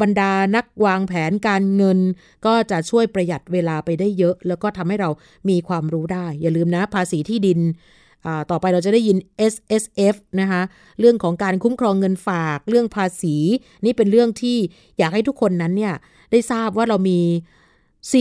บรรดานักวางแผนการเงิน ก็จะช่วยประหยัดเวลาไปได้เยอะ แล้วก็ทำให้เรามีความรู้ได้ อย่าลืมนะภาษีที่ดินต่อไปเราจะได้ยิน S S F นะคะเรื่องของการคุ้มครองเงินฝากเรื่องภาษี นี่เป็นเรื่องที่อยากให้ทุกคนนั้นเนี่ยได้ทราบว่าเรามี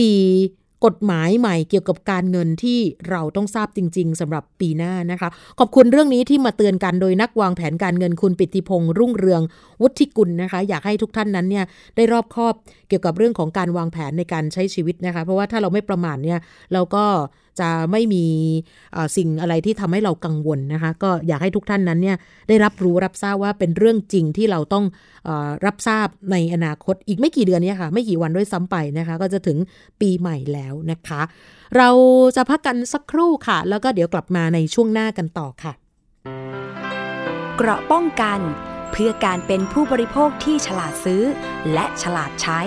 4 กฎหมายใหม่เกี่ยวกับการเงินที่เราต้องทราบจริง ๆสำหรับปีหน้านะคะ ขอบคุณเรื่องนี้ที่มาเตือนกันโดยนักวางแผนการเงินคุณปิติพงษ์รุ่งเรืองวุฒิกุลนะคะ อยากให้ทุกท่านนั้นเนี่ยได้รอบคอบเกี่ยวกับเรื่องของการวางแผนในการใช้ชีวิตนะคะ เพราะว่าถ้าเราไม่ประมาทเนี่ยเราก็จะไม่มีสิ่งอะไรที่ทำให้เรากังวลนะคะ ก็อยากให้ทุกท่านนั้นเนี่ยได้รับรู้รับทราบว่าเป็นเรื่องจริงที่เราต้องอรับทราบในอนาคตอีกไม่กี่เดือนนี้ค่ะ ไม่กี่วันด้วยซ้ำไปนะคะ ก็จะถึงปีใหม่แล้วนะคะ เราจะพักกันสักครู่ค่ะ แล้วก็เดี๋ยวกลับมาในช่วงหน้ากันต่อค่ะ
เกราะป้องกันเพื่อการเป็นผู้บริโภคที่ฉลาดซื้อ และฉลาดใช้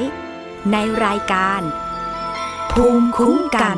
ในรายการ ภูมิคุ้มกัน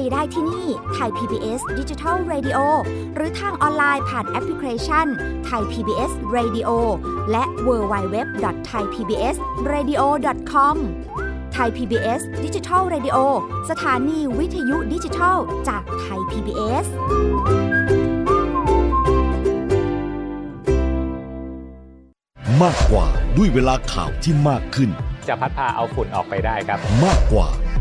รีได้ที่นี่ Thai PBS Digital Radio หรือทางออนไลน์ผ่านแอปพลิเคชันไทย PBS Radio และ w w w t h a i PBS Radio com ไทย PBS Digital Radio สถานีวิทยุดิจิทัลจากไทย PBS
มากกว่าด้วยเวลาข่าวที่มากขึ้น
จะพัดพาเอาฝุ่นออกไปได้ครับ
มากกว่า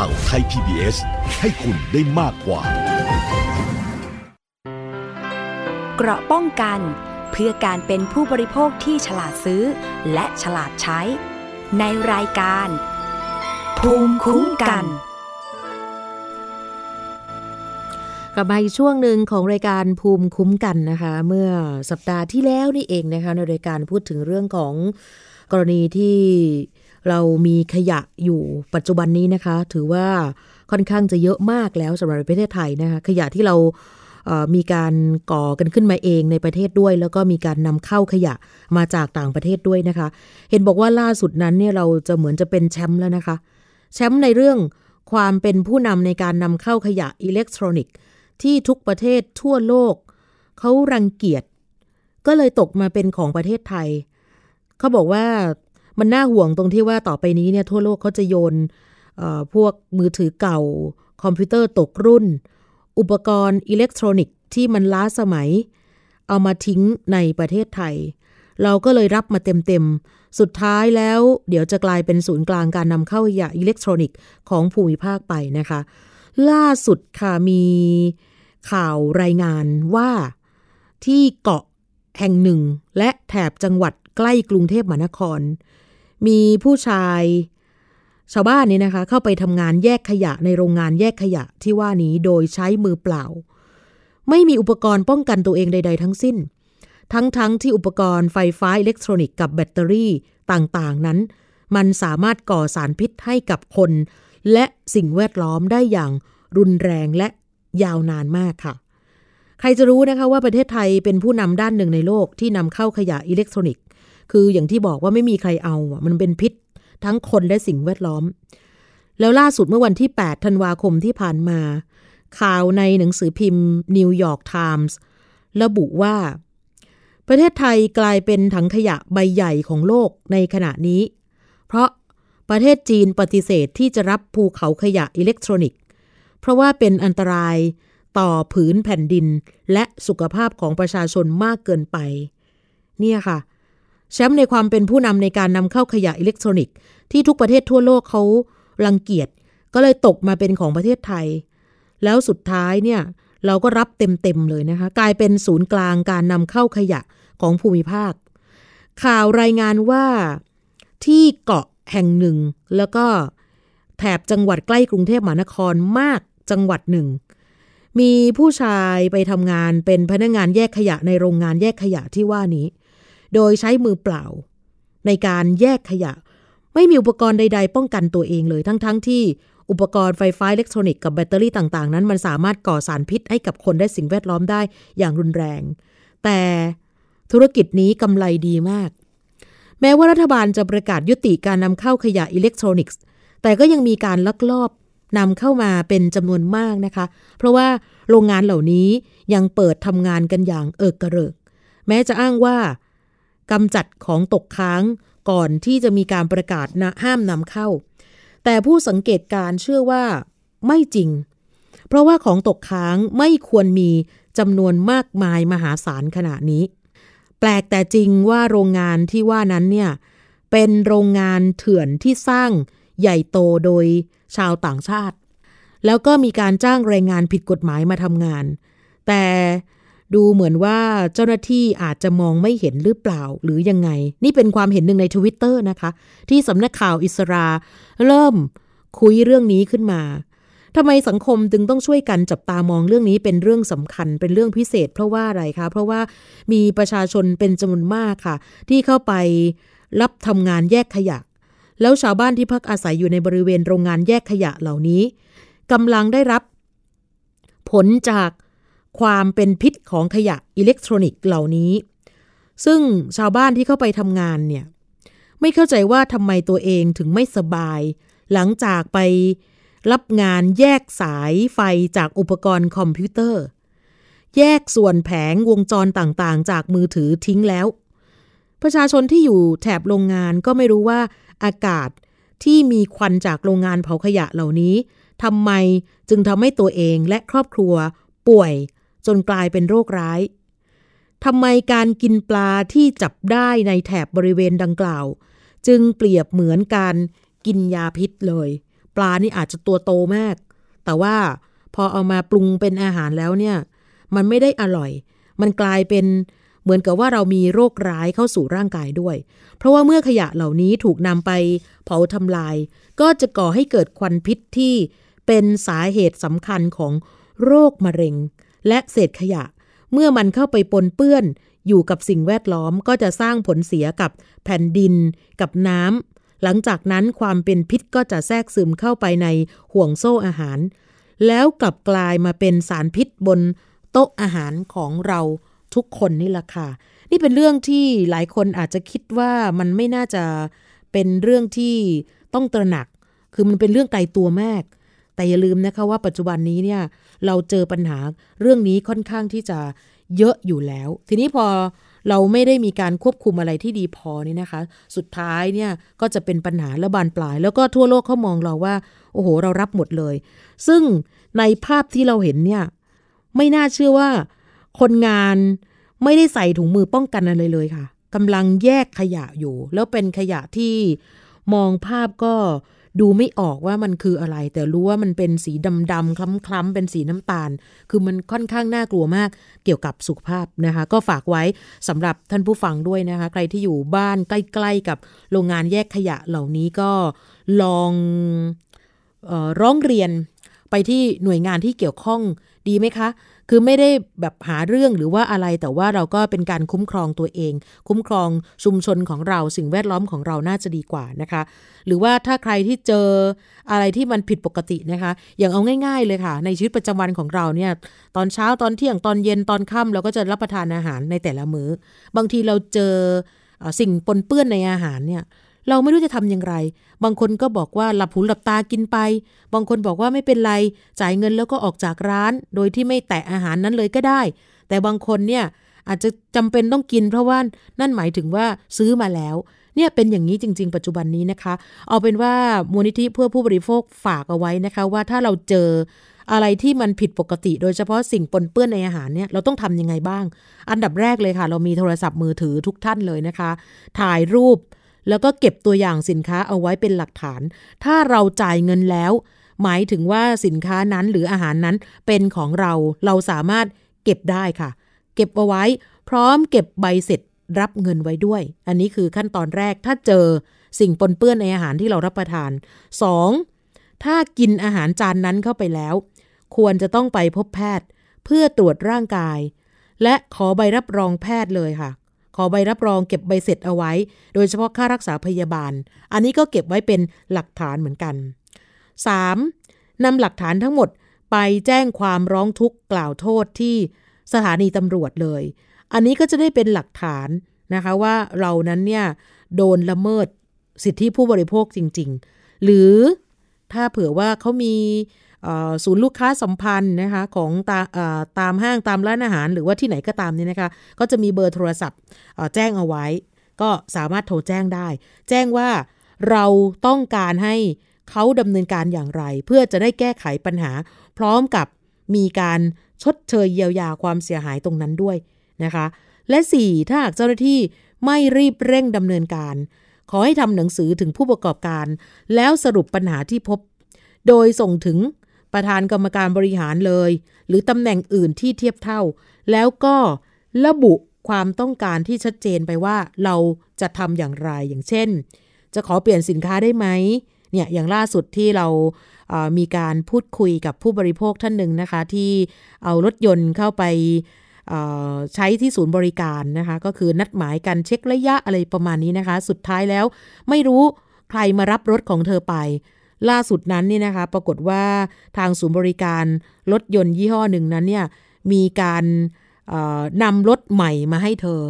ข่าวไทย PBS ให้คุณได้มากกว่า
เกราะป้องกัน เพื่อการเป็นผู้บริโภคที่ฉลาดซื้อ และฉลาดใช้ ในรายการ ภูมิคุ้มกัน
กลับมาอีกช่วงหนึ่งของรายการภูมิคุ้มกันนะคะ เมื่อสัปดาห์ที่แล้วนี่เองนะคะในรายการพูดถึงเรื่องของกรณีที่ เรามีขยะอยู่ปัจจุบันนี้นะคะ ถือว่าค่อนข้างจะเยอะมากแล้วสำหรับประเทศไทยนะคะ ขยะที่เรามีการก่อกันขึ้นมาเองในประเทศด้วย แล้วก็มีการนำเข้าขยะมาจากต่างประเทศด้วยนะคะ เห็นบอกว่าล่าสุดนั้นเนี่ยเราจะเหมือนจะเป็นแชมป์แล้วนะคะ แชมป์ในเรื่องความเป็นผู้นำในการนำเข้าขยะอิเล็กทรอนิกส์ ที่ทุกประเทศทั่วโลกเขารังเกียจ ก็เลยตกมาเป็นของประเทศไทย เขาบอกว่า มันน่าห่วงตรงที่ว่าต่อไปนี้เนี่ยทั่วโลกเขาจะโยนพวกมือถือเก่า คอมพิวเตอร์ตกรุ่น อุปกรณ์อิเล็กทรอนิกส์ที่มันล้าสมัย เอามาทิ้งในประเทศไทย เราก็เลยรับมาเต็มๆ สุดท้ายแล้วเดี๋ยวจะกลายเป็นศูนย์กลางการนำเข้าขยะอิเล็กทรอนิกส์ของภูมิภาคไปนะคะ ล่าสุดค่ะมีข่าวรายงานว่าที่เกาะแห่งหนึ่ง และแถบจังหวัดใกล้กรุงเทพมหานคร มีผู้ชายชาวบ้านนี่นะคะ เข้าไปทำงานแยกขยะในโรงงานแยกขยะที่ว่านี้โดยใช้มือเปล่า ไม่มีอุปกรณ์ป้องกันตัวเองใด ๆ ทั้งสิ้น ทั้งๆที่อุปกรณ์ไฟฟ้าอิเล็กทรอนิกส์กับแบตเตอรี่ต่างๆ นั้น มันสามารถก่อสารพิษให้กับคน และสิ่งแวดล้อมได้อย่างรุนแรงและยาวนานมากค่ะ ใครจะรู้นะคะว่าประเทศไทยเป็นผู้นำด้านหนึ่งในโลกที่นำเข้าขยะอิเล็กทรอนิกส์ คืออย่างที่บอกว่าไม่มีใครเอาอะมันเป็นพิษทั้งคนและสิ่งแวดล้อม แล้วล่าสุดเมื่อวันที่ 8 ธันวาคมที่ผ่านมา ข่าวในหนังสือพิมพ์นิวยอร์กไทมส์ระบุว่า ประเทศไทยกลายเป็นถังขยะใบใหญ่ของโลกในขณะนี้ เพราะประเทศจีนปฏิเสธที่จะรับภูเขาขยะอิเล็กทรอนิกส์ เพราะว่าเป็นอันตรายต่อผืนแผ่นดินและสุขภาพของประชาชนมากเกินไป เนี่ยค่ะ แชมป์ในความเป็นผู้นำในการนำเข้าขยะอิเล็กทรอนิกส์ที่ทุกประเทศทั่วโลกเขารังเกียจ ก็เลยตกมาเป็นของประเทศไทย แล้วสุดท้ายเนี่ยเราก็รับเต็มๆเลยนะคะ กลายเป็นศูนย์กลางการนำเข้าขยะของภูมิภาค ข่าวรายงานว่าที่เกาะแห่งหนึ่ง แล้วก็แถบจังหวัดใกล้กรุงเทพมหานครมากจังหวัดหนึ่ง มีผู้ชายไปทำงานเป็นพนักงานแยกขยะในโรงงานแยกขยะที่ว่านี้ โดยใช้มือเปล่า ในการแยกขยะ ไม่มีอุปกรณ์ใด ๆ ป้องกันตัวเองเลยทั้งๆที่อุปกรณ์ไฟฟ้าอิเล็กทรอนิกส์กับแบตเตอรี่ต่างๆ นั้นมันสามารถก่อสารพิษให้กับคนและสิ่งแวดล้อมได้อย่างรุนแรง แต่ธุรกิจนี้กำไรดีมาก แม้ว่ารัฐบาลจะประกาศยุติการนำเข้าขยะอิเล็กทรอนิกส์ แต่ก็ยังมีการลักลอบนำเข้ามาเป็นจำนวนมากนะคะ เพราะว่าโรงงานเหล่านี้ยังเปิดทำงานกันอย่างเอิกกระเริก แม้จะอ้างว่า กำจัดของตกค้างก่อนที่จะมีการประกาศนะห้ามนำเข้า แต่ผู้สังเกตการ์เชื่อว่าไม่จริง เพราะว่าของตกค้างไม่ควรมีจำนวนมากมายมหาศาลขนาดนี้ แปลกแต่จริงว่าโรงงานที่ว่านั้นเนี่ยเป็นโรงงานเถื่อนที่สร้างใหญ่โตโดยชาวต่างชาติ แล้วก็มีการจ้างแรงงานผิดกฎหมายมาทำงาน แต่ ดูเหมือนว่าเจ้าหน้าที่อาจจะมองไม่เห็นหรือเปล่าหรือยังไง นี่เป็นความเห็นหนึ่งในทวิตเตอร์นะคะ ที่สำนักข่าวอิสราเริ่มคุยเรื่องนี้ขึ้นมาทำไมสังคมจึงต้องช่วยกันจับตามองเรื่องนี้เป็นเรื่องสำคัญเป็นเรื่องพิเศษ เพราะว่าอะไรคะ เพราะว่ามีประชาชนเป็นจำนวนมากค่ะ ที่เข้าไปรับทำงานแยกขยะ แล้วชาวบ้านที่พักอาศัยอยู่ในบริเวณโรงงานแยกขยะเหล่านี้กำลังได้รับ ผลจาก ความเป็นพิษของขยะอิเล็กทรอนิกส์เหล่านี้ ซึ่งชาวบ้านที่เข้าไปทำงานเนี่ยไม่เข้าใจว่าทำไมตัวเองถึงไม่สบาย หลังจากไปรับงานแยกสายไฟจากอุปกรณ์คอมพิวเตอร์ แยกส่วนแผงวงจรต่างๆ จากมือถือทิ้งแล้ว ประชาชนที่อยู่แถบโรงงานก็ไม่รู้ว่าอากาศที่มีควันจากโรงงานเผาขยะเหล่านี้ทำไมจึงทำให้ตัวเองและครอบครัวป่วย จนกลายเป็นโรคร้ายทำไมการกินปลาที่จับได้ในแถบบริเวณดังกล่าว จึงเปรียบเหมือนการกินยาพิษเลย ปลานี่อาจจะตัวโตมาก แต่ว่าพอเอามาปรุงเป็นอาหารแล้วเนี่ย มันไม่ได้อร่อย มันกลายเป็นเหมือนกับว่าเรามีโรคร้ายเข้าสู่ร่างกายด้วย เพราะว่าเมื่อขยะเหล่านี้ถูกนำไปเผาทำลาย ก็จะก่อให้เกิดควันพิษที่เป็นสาเหตุสำคัญของโรคมะเร็ง และเศษขยะ เมื่อมันเข้าไปปนเปื้อนอยู่กับสิ่งแวดล้อมก็จะสร้างผลเสียกับแผ่นดิน กับน้ำหลังจากนั้นความเป็นพิษก็จะแทรกซึมเข้าไปในห่วงโซ่อาหาร แล้วกลับกลายมาเป็นสารพิษบนโต๊ะอาหารของเราทุกคนนี่แหละค่ะ นี่เป็นเรื่องที่หลายคนอาจจะคิดว่ามันไม่น่าจะเป็นเรื่องที่ต้องตระหนัก คือมันเป็นเรื่องไกลตัวมาก แต่อย่าลืมนะคะว่าปัจจุบันนี้เนี่ย เราเจอปัญหาเรื่องนี้ค่อนข้างที่จะเยอะอยู่แล้ว ทีนี้พอเราไม่ได้มีการควบคุมอะไรที่ดีพอนี่นะคะ สุดท้ายเนี่ยก็จะเป็นปัญหาและบานปลาย แล้วก็ทั่วโลกเขามองเราว่า โอ้โห เรารับหมดเลย ซึ่งในภาพที่เราเห็นเนี่ย ไม่น่าเชื่อว่า คนงานไม่ได้ใส่ถุงมือป้องกันอะไรเลยค่ะกำลังแยกขยะอยู่ แล้วเป็นขยะที่มองภาพก็ ดูไม่ออกว่ามันคืออะไร แต่รู้ว่ามันเป็นสีดำๆคล้ำๆเป็นสีน้ำตาล คือมันค่อนข้างน่ากลัวมากเกี่ยวกับสุขภาพนะคะ ก็ฝากไว้สำหรับท่านผู้ฟังด้วยนะคะ ใครที่อยู่บ้านใกล้ๆกับโรงงานแยกขยะเหล่านี้ก็ลองออร้องเรียนไปที่หน่วยงานที่เกี่ยวข้องดีไหมคะ คือไม่ได้แบบหาเรื่องหรือว่าอะไรแต่ว่าเราก็เป็นการคุ้มครองตัวเอง คุ้มครองชุมชนของเราสิ่งแวดล้อมของเราน่าจะดีกว่านะคะ หรือว่าถ้าใครที่เจออะไรที่มันผิดปกตินะคะ อย่างเอาง่าย ๆเลยค่ะ ในชีวิตประจำวันของเราเนี่ยตอนเช้าตอนเที่ยงตอนเย็นตอนค่ำเราก็จะรับประทานอาหารในแต่ละมือ้อ บางทีเราเจอสิ่งปนเปื้อนในอาหารเนี่ย เราไม่รู้จะทำอย่างไร บางคนก็บอกว่าหลับหูหลับตากินไป บางคนบอกว่าไม่เป็นไร จ่ายเงินแล้วก็ออกจากร้าน โดยที่ไม่แตะอาหารนั้นเลยก็ได้ แต่บางคนเนี่ยอาจจะจำเป็นต้องกินเพราะว่านั่นหมายถึงว่าซื้อมาแล้ว เนี่ยเป็นอย่างนี้จริง ๆ ปัจจุบันนี้นะคะ เอาเป็นว่ามูลนิธิเพื่อผู้บริโภคฝากเอาไว้นะคะ ว่าถ้าเราเจออะไรที่มันผิดปกติ โดยเฉพาะสิ่งปนเปื้อนในอาหารเนี่ยเราต้องทำยังไงบ้าง อันดับแรกเลยค่ะ เรามีโทรศัพท์มือถือทุกท่านเลยนะคะ ถ่ายรูป แล้วก็เก็บตัวอย่างสินค้าเอาไว้เป็นหลักฐาน ถ้าเราจ่ายเงินแล้ว หมายถึงว่าสินค้านั้นหรืออาหารนั้นเป็นของเรา เราสามารถเก็บได้ค่ะ เก็บเอาไว้ พร้อมเก็บใบเสร็จรับเงินไว้ด้วย อันนี้คือขั้นตอนแรกถ้าเจอสิ่งปนเปื้อนในอาหารที่เรารับประทาน 2. ถ้ากินอาหารจานนั้นเข้าไปแล้ว ควรจะต้องไปพบแพทย์ เพื่อตรวจร่างกาย และขอใบรับรองแพทย์เลยค่ะ ขอใบรับรองเก็บใบเสร็จเอาไว้ โดยเฉพาะค่ารักษาพยาบาล อันนี้ก็เก็บไว้เป็นหลักฐานเหมือนกัน 3. นำหลักฐานทั้งหมดไปแจ้งความร้องทุกข์กล่าวโทษที่สถานีตำรวจเลย อันนี้ก็จะได้เป็นหลักฐานนะคะว่าเรานั้นเนี่ยโดนละเมิดสิทธิผู้บริโภคจริง ๆ หรือถ้าเผื่อว่าเขามี ศูนย์ลูกค้าสัมพันธ์นะคะของตาตามห้างตามร้านอาหารหรือว่าที่ไหนก็ตามนี่นะคะก็จะมีเบอร์โทรศัพท์แจ้งเอาไว้ ก็สามารถโทรแจ้งได้ แจ้งว่าเราต้องการให้เขาดำเนินการอย่างไร เพื่อจะได้แก้ไขปัญหา พร้อมกับมีการชดเชยเยียวยาความเสียหายตรงนั้นด้วยนะคะ และ 4. ถ้าหากเจ้าหน้าที่ไม่รีบเร่งดำเนินการ ขอให้ทำหนังสือถึงผู้ประกอบการ แล้วสรุปปัญหาที่พบ โดยส่งถึง ประธานกรรมการบริหารเลย หรือตำแหน่งอื่นที่เทียบเท่า แล้วก็ระบุความต้องการที่ชัดเจนไปว่าเราจะทำอย่างไรอย่างเช่น จะขอเปลี่ยนสินค้าได้ไหมเนี่ยอย่างล่าสุดที่เราเอ่อมีการพูดคุยกับผู้บริโภคท่านหนึ่งนะคะ ที่เอารถยนต์เข้าไปใช้ที่ศูนย์บริการนะคะ ก็คือนัดหมายกันเช็คระยะอะไรประมาณนี้นะคะ สุดท้ายแล้วไม่รู้ใครมารับรถของเธอไป ล่าสุดนั้นนี่นะคะปรากฏว่าทางศูนย์บริการรถยนต์ยี่ห้อหนึ่งนั้นเนี่ยมีการนำรถใหม่มาให้เธอ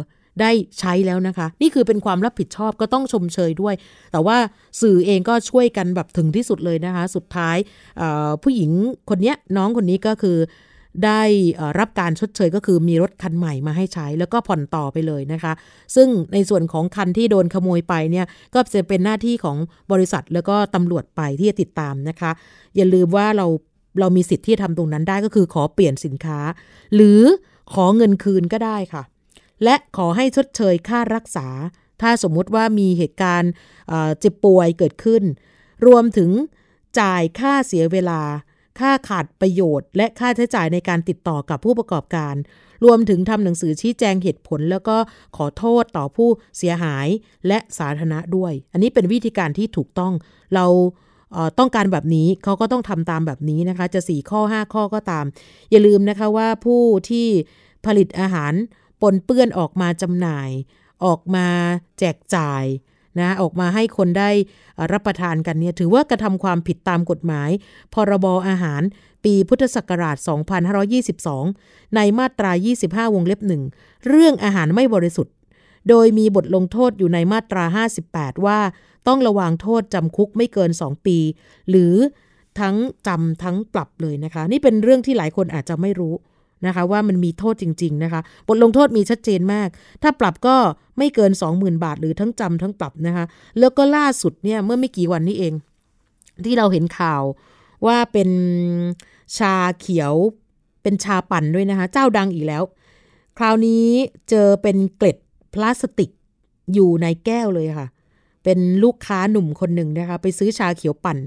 ได้ใช้แล้วนะคะ นี่คือเป็นความรับผิดชอบก็ต้องชมเชยด้วย แต่ว่าสื่อเองก็ช่วยกันแบบถึงที่สุดเลยนะคะ สุดท้ายผู้หญิงคนนี้น้องคนนี้ก็คือ ได้รับการชดเชยก็คือมีรถคันใหม่มาให้ใช้ แล้วก็ผ่อนต่อไปเลยนะคะ ซึ่งในส่วนของคันที่โดนขโมยไปเนี่ยก็จะเป็นหน้าที่ของบริษัทแล้วก็ตำรวจไปที่จะติดตามนะคะ อย่าลืมว่าเราเรามีสิทธิ์ที่จะทำตรงนั้นได้ก็คือขอเปลี่ยนสินค้า หรือขอเงินคืนก็ได้ค่ะ และขอให้ชดเชยค่ารักษา ถ้าสมมุติว่ามีเหตุการณ์เจ็บป่วยเกิดขึ้น รวมถึงจ่ายค่าเสียเวลา ค่าขาดประโยชน์ และค่าใช้จ่ายในการติดต่อกับผู้ประกอบการ รวมถึงทำหนังสือชี้แจงเหตุผล แล้วก็ขอโทษต่อผู้เสียหายและสาธารณะด้วย อันนี้เป็นวิธีการที่ถูกต้องเราเอ่อต้องการแบบนี้เขาก็ต้องทำตามแบบนี้นะคะ จะ 4 ข้อ 5 ข้อก็ตาม อย่าลืมนะคะว่าผู้ที่ผลิตอาหารปนเปื้อนออกมาจำหน่าย ออกมาแจกจ่าย นะออกมาให้คนได้รับประทานกันเนี่ยถือว่ากระทำความผิดตามกฎหมาย พรบอาหารปีพุทธศักราช 2522 ในมาตรา 25 วงเล็บหนึ่งเรื่องอาหารไม่บริสุทธิ์ โดยมีบทลงโทษอยู่ในมาตรา 58 ว่าต้องระวางโทษจำคุกไม่เกิน 2 ปี หรือทั้งจำทั้งปรับเลยนะคะ นี่เป็นเรื่องที่หลายคนอาจจะไม่รู้ นะคะว่ามันมีโทษจริง ๆ นะคะ บทลงโทษมีชัดเจนมาก ถ้าปรับก็ไม่เกิน 20,000 บาท หรือทั้งจำทั้งปรับนะคะ แล้วก็ล่าสุดเนี่ยเมื่อไม่กี่วันนี้เอง ที่เราเห็นข่าวว่าเป็นชาเขียวเป็นชาปั่นด้วยนะคะ เจ้าดังอีกแล้ว คราวนี้เจอเป็นเกล็ดพลาสติกอยู่ในแก้วเลยค่ะ เป็นลูกค้าหนุ่มคนหนึ่งนะคะ ไปซื้อชาเขียวปั่น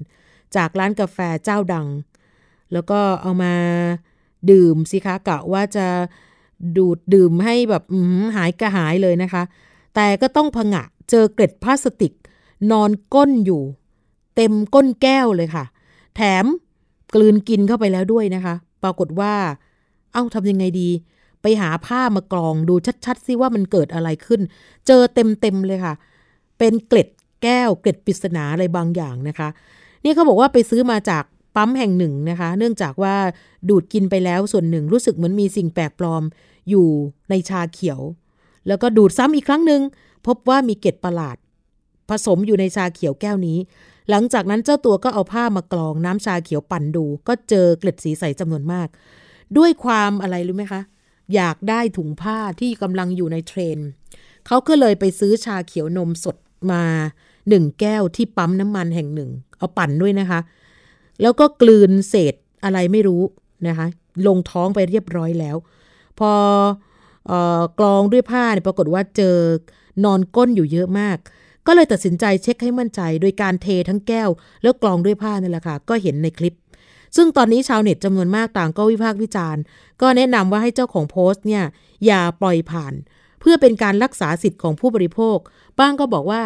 จากร้านกาแฟเจ้าดัง แล้วก็เอามา ดื่มสิคะกะว่าจะดูดดื่มให้แบบอื้อหือหายกระหายเลยนะคะ แต่ก็ต้องผงะเจอเกล็ดพลาสติก นอนก้นอยู่ เต็มก้นแก้วเลยค่ะ แถมกลืนกินเข้าไปแล้วด้วยนะคะ ปรากฏว่า เอ้าทำยังไงดี ไปหาผ้ามากรองดูชัดๆสิว่ามันเกิดอะไรขึ้น เจอเต็มๆเลยค่ะ เป็นเกล็ดแก้วเกล็ดปริศนาอะไรบางอย่างนะคะ นี่เขาบอกว่าไปซื้อมาจาก ปั๊มแห่งหนึ่งนะคะ เนื่องจากว่าดูดกินไปแล้วส่วนหนึ่งรู้สึกเหมือนมีสิ่งแปลกปลอมอยู่ในชาเขียว แล้วก็ดูดซ้ำอีกครั้งหนึ่งพบว่ามีเกล็ดประหลาด ผสมอยู่ในชาเขียวแก้วนี้ หลังจากนั้นเจ้าตัวก็เอาผ้ามากรองน้ำชาเขียวปั่นดู ก็เจอเกล็ดสีใสจำนวนมาก ด้วยความอะไรรู้ไหมคะ อยากได้ถุงผ้าที่กำลังอยู่ในเทรนเขาก็เลยไปซื้อชาเขียวนมสดมาหนึ่งแก้วที่ปั๊มน้ำมันแห่งหนึ่ง เอาปั่นด้วยนะคะ แล้วก็กลืนเศษอะไรไม่รู้นะคะลงท้องไปเรียบร้อยแล้วพอออกรองด้วยผ้าเนี่ยปรากฏว่าเจอนอนก้นอยู่เยอะมาก ก็เลยตัดสินใจเช็คให้มั่นใจ โดยการเททั้งแก้ว แล้วกรองด้วยผ้านี่แหละค่ะ ก็เห็นในคลิป ซึ่งตอนนี้ชาวเน็ตจำนวนมากต่างก็วิพากษ์วิจารณ์ ก็แนะนำว่าให้เจ้าของโพสต์เนี่ยอย่าปล่อยผ่าน เพื่อเป็นการรักษาสิทธิ์ของผู้บริโภค บ้างก็บอกว่า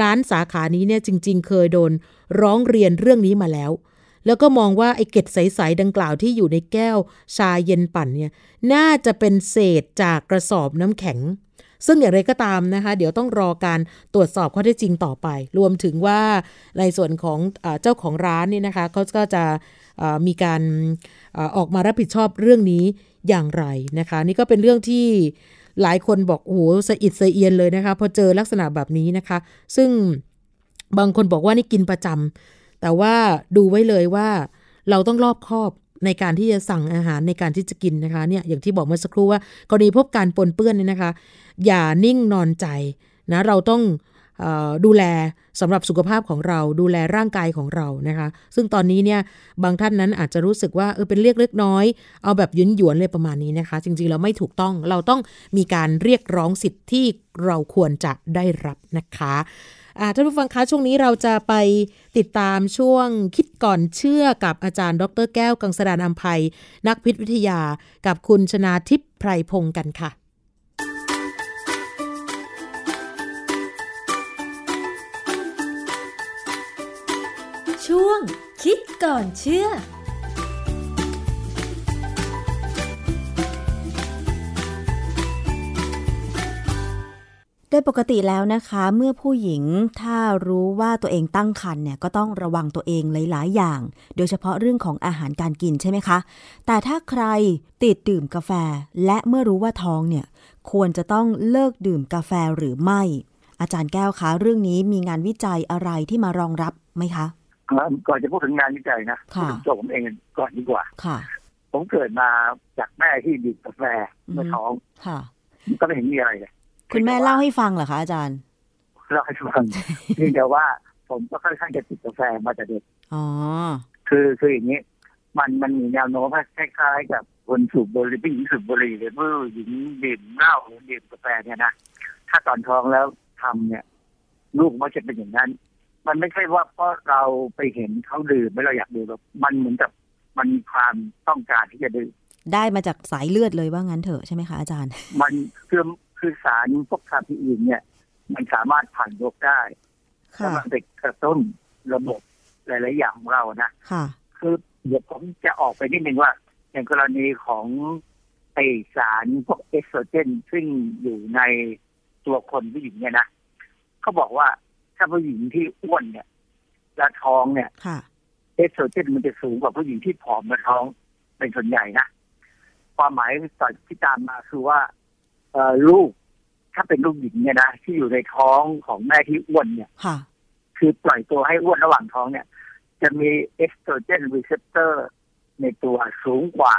ร้านสาขานี้เนี่ยจริง ๆ เคยโดนร้องเรียนเรื่องนี้มาแล้ว แล้วก็มองว่าไอ้เกล็ดใส ๆ ดังกล่าวที่อยู่ในแก้วชาเย็นปั่นเนี่ยน่าจะเป็นเศษจากกระสอบน้ำแข็ง ซึ่งอย่างไรก็ตามนะคะ เดี๋ยวต้องรอการตรวจสอบข้อเท็จจริงต่อไป รวมถึงว่าในส่วนของอเจ้าของร้านนี่นะคะเขาก็จะมีการอออกมารับผิดชอบเรื่องนี้อย่างไรนะคะ นี่ก็เป็นเรื่องที่หลายคนบอกโอ้โหสะอิดสะเอียนเลยนะคะ พอเจอลักษณะแบบนี้นะคะ ซึ่งบางคนบอกว่านี่กินประจำ แต่ว่าดูไว้เลยว่าเราต้องรอบคอบในการที่จะสั่งอาหารในการที่จะกินนะคะเนี่ยอย่างที่บอกเมื่อสักครู่ว่ากรณีพบการปนเปื้อนเนี่ยนะคะ อย่านิ่งนอนใจนะเราต้องออดูแลสำหรับสุขภาพของเราดูแลร่างกายของเรานะคะ ซึ่งตอนนี้เนี่ยบางท่านนั้นอาจจะรู้สึกว่าเออเป็นเรียกเล็กน้อย เอาแบบยุนหยวนๆเลยประมาณนี้นะคะ จริงๆเราไม่ถูกต้องเราต้องมีการเรียกร้องสิทธิ์ที่เราควรจะได้รับนะคะ ท่านผู้ฟังคะช่วงนี้เราจะไปติดตามช่วงคิดก่อนเชื่อกับอาจารย์ ดรแก้วกังสดานอัมภัย นักพิษวิทยากับคุณชนาทิพย์ไพรพงศ์กันค่ะ
ช่วงคิดก่อนเชื่อ
ดยปกติแล้วนะคะเมื่อผู้หญิงถ้ารู้ว่าตัวเองตั้งครรภ์เนี่ยก็ต้องระวังตัวเองหลาย ๆ อย่าง โดยเฉพาะเรื่องของอาหารการกินใช่ไหมคะ แต่ถ้าใครติดดื่มกาแฟ และเมื่อรู้ว่าท้องเนี่ยควรจะต้องเลิกดื่มกาแฟหรือไม่ อาจารย์แก้วคะเรื่องนี้มีงานวิจัยอะไรที่มารองรับไหมคะ
ก่อนจะพูดถึงงานวิจัยนะพูด
ค่ะ
ถึงตัวผมเองก่อนดีกว่า
ค่ะ
ผมเกิดมาจากแม่ที่ดื่มกาแฟเมื่อท้อง
ค่ะ
ก็ไม่เห็นมีอะไรเลย
คุณแม่เล่าให้ฟังเหรอคะอาจารย์
เล่าให้ฟังเพียงแต่ว่าผมก็ค่อนข้างจะติดกาแฟมาแต่เด็ก
อ๋อ
คือคืออย่างนี้ มันมันมีแนวโน้มคล้ายๆกับคนสูบบุหรี่ผู้หญิงสูบบุหรี่หรือผู้หญิงดื่มเหล้าหรือดื่มกาแฟเนี่ยนะถ้าตอนท้องแล้วทำเนี่ย ลูกมันจะเป็นอย่างนั้น มันไม่ใช่ว่าเพราะเราไปเห็นเขาดื่มไม่เราอยากดื่มหรอกมันเหมือนกับมันมีความต้องการที่จะดื่ม
ได้มาจากสายเลือดเลยว่างั้นเถอะใช่ไหมคะอาจารย์
มันคือ คือสารพวกคาเฟอีนเนี่ย มันสามารถผ่านโรคได้แล้ว
ค่ะ
มันไปกระตุ้นระบบหลาย ๆ อย่างของเรานะ
ค่ะ
คือเดี๋ยวผมจะออกไปนิดนึงว่าอย่างกรณีของไอสารพวกเอสโตรเจนซึ่งอยู่ในตัวคนผู้หญิงเนี่ยนะเขาบอกว่าถ้าผู้หญิงที่อ้วนเนี่ยและท้องเนี่ย
ค่ะ
เอสโตรเจนมันจะสูงกว่าผู้หญิงที่ผอมและท้องเป็นส่วนใหญ่นะความหมายต่อที่ตามมาคือว่าเอ่อ ลูก ถ้าเป็นลูกหญิงเนี่ยนะที่อยู่ในท้องของแม่ที่อ้วนเนี่ย
ค่ะ
คือปล่อยตัวให้อ้วนระหว่างท้องเนี่ย จะมี estrogen receptor ในตัวสูงกว่า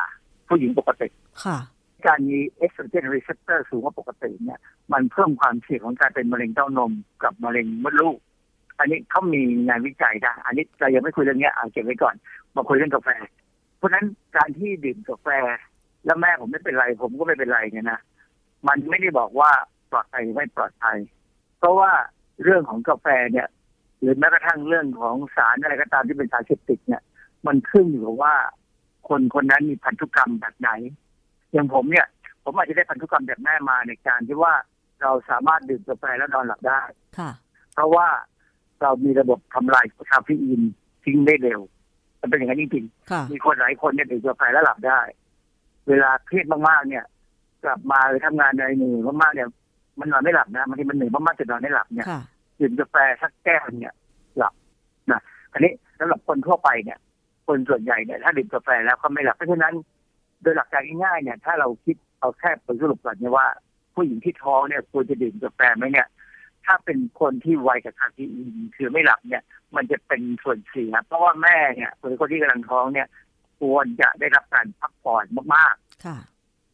ผู้หญิงปกติ
ค่ะ
การมี estrogen receptor สูงกว่าปกติเนี่ย มันเพิ่มความเสี่ยงของการเป็นมะเร็งเต้านมกับมะเร็งมดลูก อันนี้เขามีงานวิจัยนะอันนี้เรายังไม่คุยเรื่องเนี้ยเอาเก็บไว้ก่อนมาคุยเรื่องกาแฟ เพราะฉะนั้นการที่ดื่มกาแฟ แล้วแม่ผมไม่เป็นไร ผมก็ไม่เป็นไรเนี่ยนะ มันไม่ได้บอกว่าปลอดภัยหรือไม่ปลอดภัย เพราะว่าเรื่องของกาแฟเนี่ย หรือแม้กระทั่งเรื่องของสารอะไรก็ตามที่เป็นสารเสพติดเนี่ย มันขึ้นอยู่กับว่า คนคนนั้นมีพันธุกรรมแบบไหน อย่างผมเนี่ย ผมอาจจะได้พันธุกรรมจากแม่มาในการที่ว่าเราสามารถดื่มกาแฟแล้วนอนหลับได้
ค่ะ
เพราะว่าเรามีระบบทำลายคาเฟอีนทิ้งได้เร็ว มันเป็นอย่างนั้นจริง
ค่ะ
ๆมีคนหลายคนเนี่ยดื่มกาแฟแล้วหลับได้ เวลาเครียดมากๆเนี่ย กลับมาหรือทำงานในเหนื่อยมากๆเนี่ย มันนอนไม่หลับนะบางทีมันเหนื่อยมากๆจนนอนไม่หลับเนี่ย
ค่ะ
ดื่มกาแฟสักแก้วเนี่ยหลับนะอันนี้สำหรับคนทั่วไปเนี่ย คนส่วนใหญ่เนี่ยถ้าดื่มกาแฟแล้วก็ไม่หลับเพราะฉะนั้น โดยหลักการง่ายๆเนี่ย ถ้าเราคิดเอาแค่ผลสรุปก่อนเนี่ยว่า ผู้หญิงที่ท้องเนี่ยควรจะดื่มกาแฟไหมเนี่ย ถ้าเป็นคนที่ไวกับคาเฟอีนคือไม่หลับเนี่ย มันจะเป็นส่วนเสียเพราะว่าแม่เนี่ยหรือคนที่กำลังท้องเนี่ยควรจะได้รับการพักผ่อนมากๆ
ค่ะ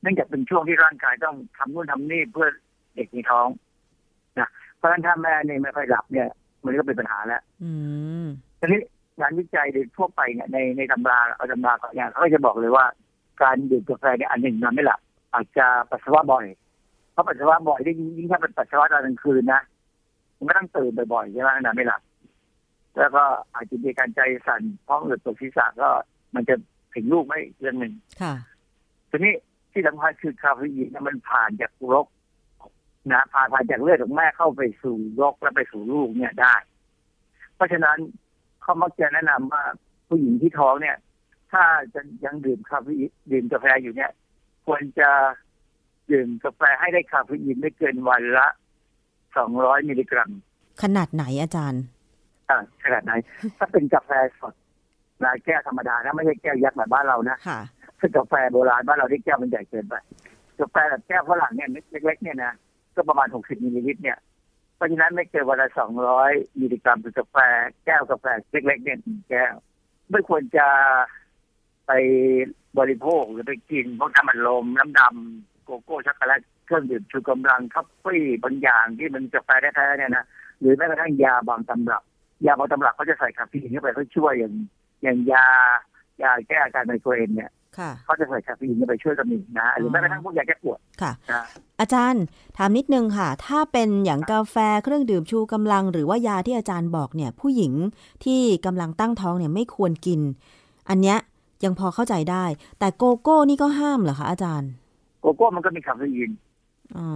เนื่องจากเป็นช่วงที่ร่างกายต้องทำนู่นทำนี่เพื่อเด็กในท้องนะเพราะฉะนั้นถ้าแม่เนี่ยไม่ค่อยหลับเนี่ย มันก็เป็นปัญหาแล้ว
อืม
ทีนี้งานวิจัยโดยทั่วไปเนี่ยในในตำราเอาตำราก่อนเนี่ยเขาก็จะบอกเลยว่า การดื่มกาแฟเนี่ยอันหนึ่งนอนไม่หลับอาจจะปัสสาวะบ่อยเพราะปัสสาวะบ่อยได้ยิ่งยิ่งถ้าเป็นปัสสาวะตอนกลางคืนนะมันก็ต้องตื่นบ่อยๆใช่ไหมนอนไม่หลับแล้วก็อาจจะมีการใจสั่นท้องอืดปวดศีรษะก็มันจะถึงลูกไม่เรื่องหนึ่ง
ค่ะ
ทีนี้ ที่สำคัญคือคาเฟอีนเนี่ยมันผ่านจากรกนะผ่านผ่านจากเลือดของแม่เข้าไปสู่รกและไปสู่ลูกเนี่ยได้ เพราะฉะนั้นเขามักจะแนะนำว่าผู้หญิงที่ท้องเนี่ย ถ้าจะยังดื่มคาเฟอีนดื่มกาแฟอยู่เนี่ย ควรจะดื่มกาแฟให้ได้คาเฟอีนไม่เกินวันละสองร้อยมิลลิกรัม
ขนาดไหนอาจารย์
อ่าขนาดไหน ถ้าเป็นกาแฟสดนะแก้วธรรมดานะไม่ใช่แก้วยักษ์แบบบ้านเรานะ
คื
อกาแฟโบราณบ้านเราที่แก้วมันใหญ่เกินไปกาแฟแบบแก้วฝรั่งเนี่ยเล็กๆเนี่ยนะก็ประมาณ 60มิลลิลิตรเนี่ยเพราะฉะนั้นไม่เกินวันละ200มิลลิกรัมเป็นกาแฟแก้วกาแฟเล็กๆเนี่ยหนึ่งแก้ว ไม่ควรจะไปบริโภคหรือไปกินพวกน้ำอัดลมน้ำดำโกโก้ช็อกโกแลตเครื่องดื่มชูกำลังท็อฟฟี่บางอย่างที่มันกาแฟแท้ๆเนี่ยนะหรือแม้กระทั่งยาบางตำรับ ยาบางตำรับเขาจะใส่คาเฟอีนเข้าไปเพื่อช่วยอย่างอย่างยายาแก้อาการไมเกรนเนี่ย
ค่ะ
เขาจะใส่คาเฟอีนเข้าไปช่วยก็มีนะหรือแม้กระทั่งพวกยาแก้ปวด
ค่ะ
นะ
อาจารย์ถามนิดนึงค่ะ ถ้าเป็นอย่างกาแฟเครื่องดื่มชูกำลัง หรือว่ายาที่อาจารย์บอกเนี่ย ผู้หญิงที่กำลังตั้งท้องเนี่ยไม่ควรกิน อันเนี้ยยังพอเข้าใจได้ แต่โกโก้นี่ก็ห้ามเหรอคะอาจารย์
โกโก้มันก็มีคาเฟอีน
อ๋อ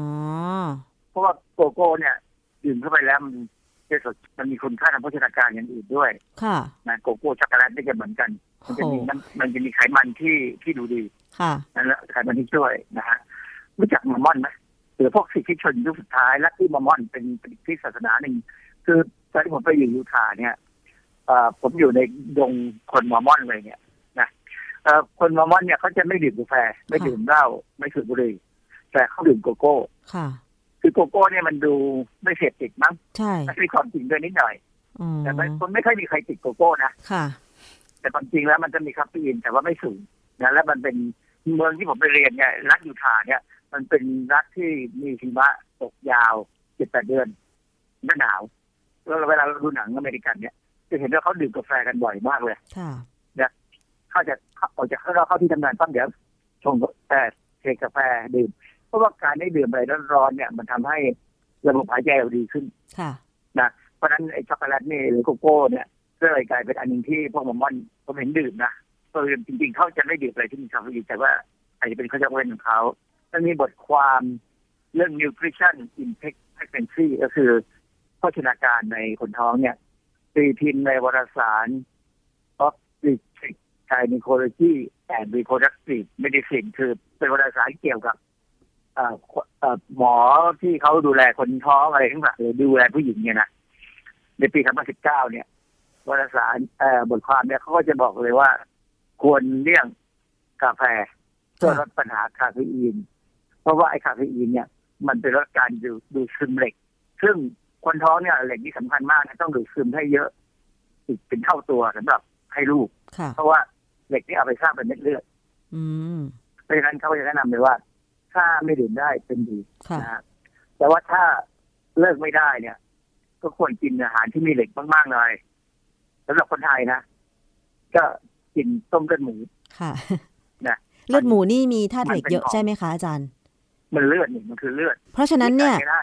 เพราะว่าโกโก้เนี่ยดื่มเข้าไปแล้วมันจะสดมันมีคุณค่าทางโภชนาการอย่างอื่นด้วย
ค่ะ
นะโกโก้ช็อกโกแลตนี่จะเหมือนกัน มันจะมี
โอ้
น้ำมันจะมีไขมันที่ที่ดูดี
ค่ะ
นั่นแหละไขมันที่ช่วยนะฮะรู้จักมอร์มอนไหมหรือพวกสิทธิชนยุคสุดท้ายและที่มอร์มอนเป็นเป็นอีกที่ศาสนาหนึ่งคือตอนที่ผมไปอยู่ยูทาห์เนี่ยเอ่อผมอยู่ในดงคนมอร์มอนเลยเนี่ยนะเอ่อคนมอร์มอนเนี่ยเขาจะไม่ดื่มกาแฟไม่ดื่มเหล้าไม่สูบบุหรี่แต่เขาดื่มโกโก้
ค่ะ
คือโกโก้เนี่ยมันดูไม่เสพติดมั้ง
ใช่
มันมีความจริงด้วยนิดหน่อย
อ๋อ
แต่ไม่คนไม่ค่อยมีใครติดโกโก้นะ
ค่ะ
แต่ความจริงแล้วมันจะมีคาเฟอีนแต่ว่าไม่สูงนะแล้วมันเป็นเมืองที่ผมไปเรียนเนี่ยรัฐยูทาห์เนี่ย มันเป็นรัฐที่มีหิมะตกยาวเจ็ดแปดเดือนหน้าหนาวแล้วเวลาเราดูหนังอเมริกันเนี่ยจะเห็นว่าเขาดื่มกาแฟกันบ่อยมากเลย
ค่ะ
เขาจะออกจากข้างนอกเข้าที่ทำงานปั๊บเดี๋ยวชงแต่เทกาแฟดื่ม เพราะว่าการได้ดื่มอะไรร้อนๆเนี่ย มันทำให้ระบบหายใจเราดีขึ้น
ค่ะ
เพราะฉะนั้นไอ้ช็อกโกแลตนี่หรือโกโก้เนี่ยก็เลยกลายเป็นอันหนึ่งที่พวกมอร์มอน ผมเห็นดื่มนะเออจริงๆเขาจะไม่ดื่มอะไรที่มีคาเฟอีนแต่ว่าอาจจะเป็นข้อจำเป็นของเขามันมีบทความเรื่อง nutrition in pregnancy ก็คือโภชนาการในคนท้องเนี่ยตีพิมพ์ในวารสาร obstetric gynecology and reproductive medicine คือเป็นวารสารเกี่ยวกับหมอที่เขาดูแลคนท้องอะไรทั้งหลายหรือดูแลผู้หญิงเนี่ยนะในปี 2019 เนี่ย วารสารเอ่อบทความเนี่ยเขาก็จะบอกเลยว่า ควรเลี่ยงกาแฟเพื่อลดปัญหาคาเฟอีน เพราะว่าไอ้คาเฟอีนเนี่ย มันเป็นลดการดูดดูดซึมเหล็ก ซึ่งคนท้องเนี่ยเหล็กนี่สำคัญมากนะต้องดูดซึมให้เยอะอีกเป็นเท่าตัวสำหรับให้ลูก
ค่ะ
เพราะว่าเหล็กนี่เอาไปสร้างเป็นเม็ดเลือด
อืม
เพราะฉะนั้นเขาก็จะแนะนำเลยว่า ถ้าไม่ดื่มได้เป็นดี
ค่ะ
นะฮะแต่ว่าถ้าเลิกไม่ได้เนี่ย ก็ควรกินอาหารที่มีเหล็กมากๆเลย สำหรับคนไทยนะ ก็กินต้มเลือดหมู
ค่ะ
นะ
เลือดหมูนี่มีธาตุเหล็ก
มันเป็น
เยอะ
ของ
ใช่ไหมคะอาจารย์
มันเลือดนี่มันคือเลือด
เพราะฉะนั้นเนี่ย
กิอะไรก็ได้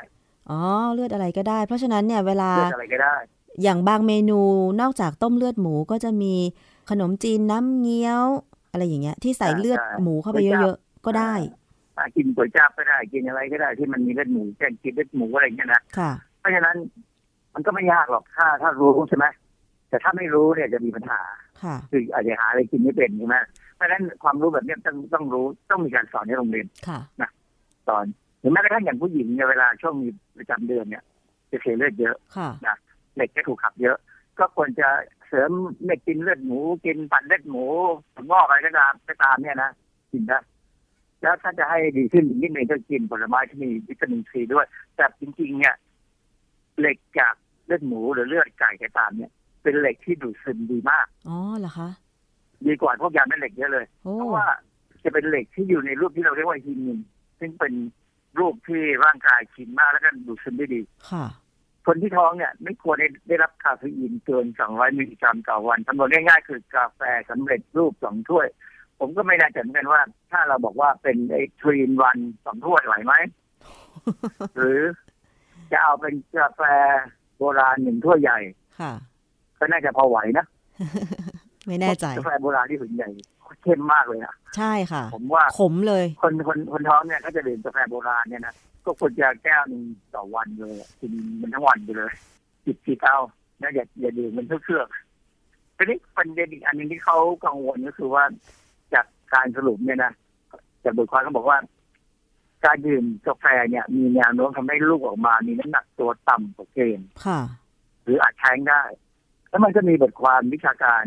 อ๋อเลือดอะไรก็ได้ เพราะฉะนั้นเนี่ยเวลา
เลือดอะไรก็ได้
อย่างบางเมนูนอกจากต้มเลือดหมูก็จะมีขนมจีนน้ำเงี้ยว อะไรอย่างเงี้ย ที่ใส่
ใช่
เลือด
ใช่
หมูเข้าไป
ก๋วยจั๊บ
เยอะๆก็ได้
อ่ากินก๋วยจั๊บก็ได้กินอะไรก็ได้ที่มันมีเลือดหมูแกงกินเลือดหมูอะไรอย่างเงี้ยนะ
ค่ะ
เพราะฉะนั้นมันก็ไม่ยากหรอกถ้าถ้ารู้ใช่ไหม แต่ถ้าไม่รู้เนี่ยจะมีปัญหา
ค่ะ
คืออาจจะหาอะไรกินไม่เป็นใช่ไหมเพราะฉะนั้นความรู้แบบเนี้ยต้องต้องรู้ต้องมีการสอนในโรงเรียน
ค่ะ
สอนหรือแม้กระทั่งอย่างผู้หญิงเนี่ยเวลาช่วงมีประจำเดือนเนี่ย จะเสียเลือดเยอะ
ค่ะ
เหล็กจะถูกขับเยอะ ก็ควรจะเสริมเม็ดกินเลือดหมู กินปั่นเลือดหมูถั่วงอกอะไรก็ตามก็ตามเนี่ยนะกินนะแล้วถ้าจะให้ดีขึ้นอีกนิดหนึ่งก็กินผลไม้ที่มีวิตามินซีด้วย แต่จริงๆ เนี่ยเหล็กจากเลือดหมูหรือเลือดไก่ก็ตามเนี่ย เป็นเหล็กที่ดูดซึมดีมาก
อ๋อเหรอคะ
ดีกว่าพวกยาเม็ดเหล็กเยอะเลย
โอ้
เพราะว่าจะเป็นเหล็กที่อยู่ในรูปที่เราเรียกว่า hemin ซึ่งเป็นรูปที่ร่างกายชินมากแล้วก็ดูดซึมได้ดี
ค่ะ
คนที่ท้องเนี่ย ไม่ควรได้ได้รับคาเฟอีนเกิน 200 มิลลิกรัมต่อวันคำนวณง่ายๆ คือกาแฟสำเร็จรูปสองถ้วย ผมก็ไม่แน่ใจเหมือนกันว่า ถ้าเราบอกว่าเป็นไอ้ three in one สองถ้วยไหวไหม หรือจะเอาเป็นกาแฟโบราณหนึ่งถ้วยใหญ่
ค่ะ
ก็น่าจะพอไหวนะ
ไม่แน่ใจ
กาแฟโบราณที่ถึงใหญ่เข้มมากเลยนะ
ใช่ค่ะ
ผมว่า
ขมเลย
คนคนคนท้องเนี่ยก็จะดื่มกาแฟโบราณเนี่ยนะก็ควรจะแก้วหนึ่งต่อวันเลยอะกินมันทั้งวันไปเลยจิบจิบเอานะอย่าอย่าดื่มมันเพื่อๆทีนี้ประเด็นอีกอันหนึงที่เขากังวลก็คือว่า จากการสรุปเนี่ยนะจากบทความเขาบอกว่า การดื่มกาแฟเนี่ย มีแนวโน้มทำให้ลูกออกมา มีน้ำหนักตัวต่ำกว่าเกณฑ์
ค่ะ
หรืออาจแท้งได้ แล้วมันก็มีบทความวิชาการ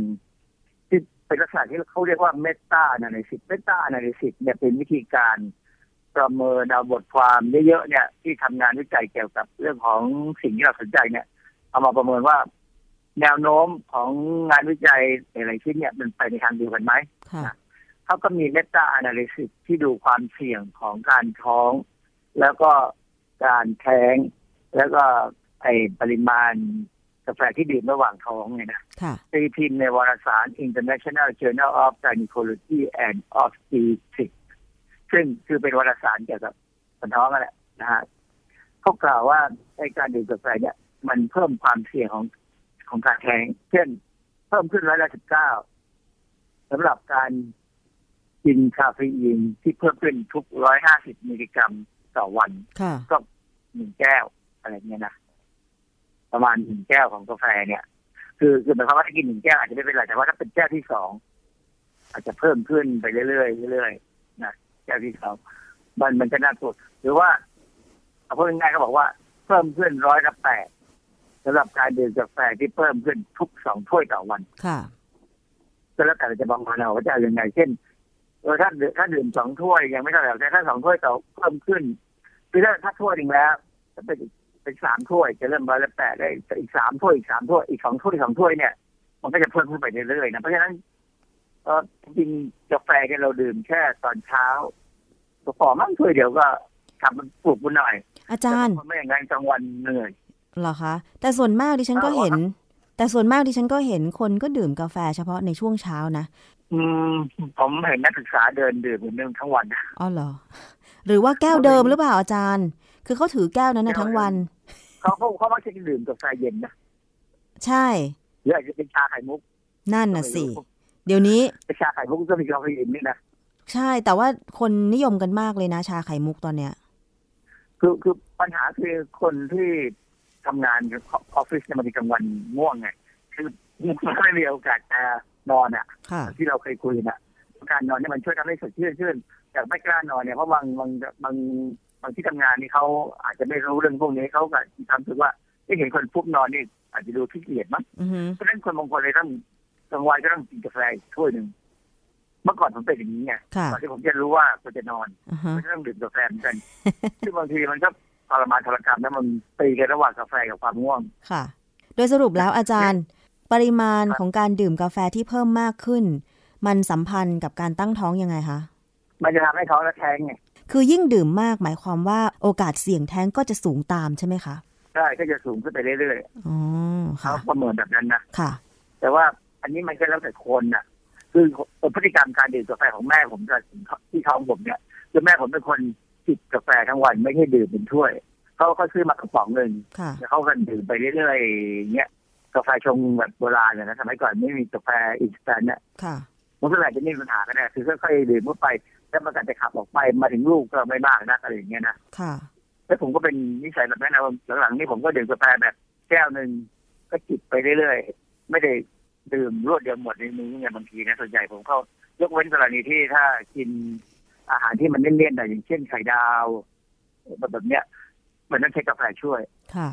ที่เป็นลักษณะที่เขาเรียกว่าเมตา a นาลิซิสเมตา a นาลิซิสเนี่ยเป็นวิธีการประเมินเอาบทความเยอะๆเนี่ย ที่ทำงานวิจัยเกี่ยวกับเรื่องของสิ่งที่เราสนใจเนี่ย เอามาประเมินว่า แนวโน้มของงานวิจัยหลายๆชิ้นเนี่ยมันไปในทางเดียวกันไหม
ค่ะ
เขาก็มีเมตา a นาลิซิสที่ดูความเสี่ยงของการท้อง แล้วก็การแท้ง แล้วก็ไอปริมาณ กาแฟที่ดื่มระหว่างท้องเนี่ยนะ
ค่ะ
ตีพิมพ์ในวารสาร International Journal of Gynecology and Obstetrics ซึ่งคือเป็นวารสารเกี่ยวกับคนท้องนั่นแหละนะฮะเขากล่าวว่าในการดื่มกาแฟเนี่ยมันเพิ่มความเสี่ยงของของการแท้ง เช่น เพิ่มขึ้นร้อยละสิบเก้าสำหรับการกินคาเฟอีนที่เพิ่มขึ้นทุกร้อยห้าสิบมิลลิกรัมต่อวัน
ค่ะ
ก็หนึ่งแก้วอะไรเงี้ยนะ ประมาณหนึ่งแก้วของกาแฟเนี่ย คือคือหมายความว่าถ้ากินหนึ่งแก้วอาจจะไม่เป็นไรแต่ว่าถ้าเป็นแก้วที่สองอาจจะเพิ่มขึ้นไปเรื่อยๆเรื่อยๆนะแก้วที่สองมันมันจะน่ากลัวหรือว่าเอาพูดง่ายๆก็บอกว่าเพิ่มขึ้นร้อยละแปดสำหรับการดื่มกาแฟที่เพิ่มขึ้นทุกสองถ้วยต่อวัน
ค่ะ
ก็แล้วแต่เราจะประมาณเอาว่าจะเอายังไง เช่นเออถ้าดื่มถ้าดื่มสองถ้วยยังไม่เท่าไหร่แต่ถ้าสองถ้วยต่อเพิ่มขึ้นคือถ้าถ้าถ้วยหนึ่งแล้วถ้าเป็น เป็นสามถ้วยจะเริ่มร้อยละแปดได้แต่อีกสามถ้วยอีกสามถ้วยอีกสองถ้วยอีกสองถ้วยเนี่ย มันก็จะเพิ่มขึ้นไปเรื่อยๆนะเพราะฉะนั้นเออจริงๆกาแฟเนี่ยเราดื่มแค่ตอนเช้าก็พอมั่งถ้วยเดียวก็ทำมันปลุกมันหน่อย
อาจารย์
แต่ไม่อย่างนั้นกลางวันเหนื่อย
เหรอคะแต่ส่วนมากดิฉันก็เห็น แต่ส่วนมากดิฉันก็เห็นคนก็ดื่มกาแฟเฉพาะในช่วงเช้านะ
อืมผมเห็นนักศึกษาเดินดื่มเหมือนเดิมทั้งวันนะ
อ๋อเหรอ หรือว่าแก้วเดิมหรือเปล่าอาจารย์ คือเขาถือแก้วนั้นนะทั้งวัน
เขาเขาเขามักจะดื่มกาแฟเย็นนะ
ใช่
หรืออาจจะเป็นชาไข่มุก
นั่นน่ะสิ เดี๋ยวนี้
ชาไข่มุกก็มีกาแฟอีนนี่นะ
ใช่ แต่ว่าคนนิยมกันมากเลยนะ ชาไข่มุกตอนเนี้ย
คือคือปัญหาคือคนที่ทำงานอยู่ออฟฟิศเนี่ยมันมีกลางวันง่วงไง คือไม่มีโอกาสจะนอนอะ
ค่ะ
ที่เราเคยคุยน่ะ การนอนเนี่ยมันช่วยทำให้สดชื่นขึ้นแต่ไม่กล้านอนเนี่ยเพราะบางบางบาง บางที่ทำงานนี่เขาอาจจะไม่รู้เรื่องพวกนี้เขาก็ทำถือว่าที่เห็นคนปุ๊บนอนนี่อาจจะดูขี้เกียจมั้ง
อือฮึ
เพราะฉะนั้นคนบางคนเลยต้องกลางวันก็ต้องกินกาแฟอีกถ้วยหนึ่งเมื่อก่อนผมเป็นอย่างนี้ไง
ค่ะ
ก่อนที่ผมจะรู้ว่าควรจะนอน
อือฮะ
ก็ต้องดื่มกาแฟเหมือนกันซึ่งบางทีมันก็ทรมานทรกรรมนะมันตีกันระหว่างกาแฟกับความง่วง
ค่ะ โดยสรุปแล้วอาจารย์ ปริมาณของการดื่มกาแฟที่เพิ่มมากขึ้น มันสัมพันธ์กับการตั้งท้องยังไงคะ
มันจะทำให้เขาและแท้งไง
คือยิ่งดื่มมากหมายความว่าโอกาสเสี่ยงแท้งก็จะสูงตามใช่ไหมคะ
ใช่ก็จะสูงขึ้นไปเรื่อย
อ๋อ
ๆเขา
ค่ะ
ประเมินแบบนั้นนะ
ค่ะ
แต่ว่าอันนี้มันก็แล้วแต่คนน่ะคือพฤติกรรมการดื่มกาแฟของแม่ผมกับที่ท้องผมเนี่ยคือแม่ผมเป็นคนจิบกาแฟทั้งวันไม่ใช่ดื่มเป็นถ้วยเขาเขาซื้อมากระป๋องหนึ่ง
ค่ะ
แล้วเขาก็ดื่มไปเรื่อยๆเงี้ยกาแฟชงแบบโบราณเนี่ยนะสมัยก่อนไม่มีกาแฟ instant เนี่ย
ค่ะ
มันก็อาจจะไม่มีปัญหาก็ได้คือค่อยๆดื่มเข้าไป แล้วมันก็จะขับออกไปมาถึงลูกก็ไม่มากนะอะไรอย่างเงี้ยนะ
ค่ะ
แล้วผมก็เป็นนิสัยแบบนั้นนะหลังๆนี่ผมก็ดื่มกาแฟแบบแก้วหนึ่งก็จิบไปเรื่อยๆไม่ได้ดื่มรวดเดียวหมดในมื้อไงบางทีนะส่วนใหญ่ผมเข้ายกเว้นกรณีที่ถ้ากินอาหารที่มันเลี่ยนๆหน่อยอย่างเช่นไข่ดาวแบบแบบเนี้ยมันต้องใช้กาแฟช่วย
ค่ะ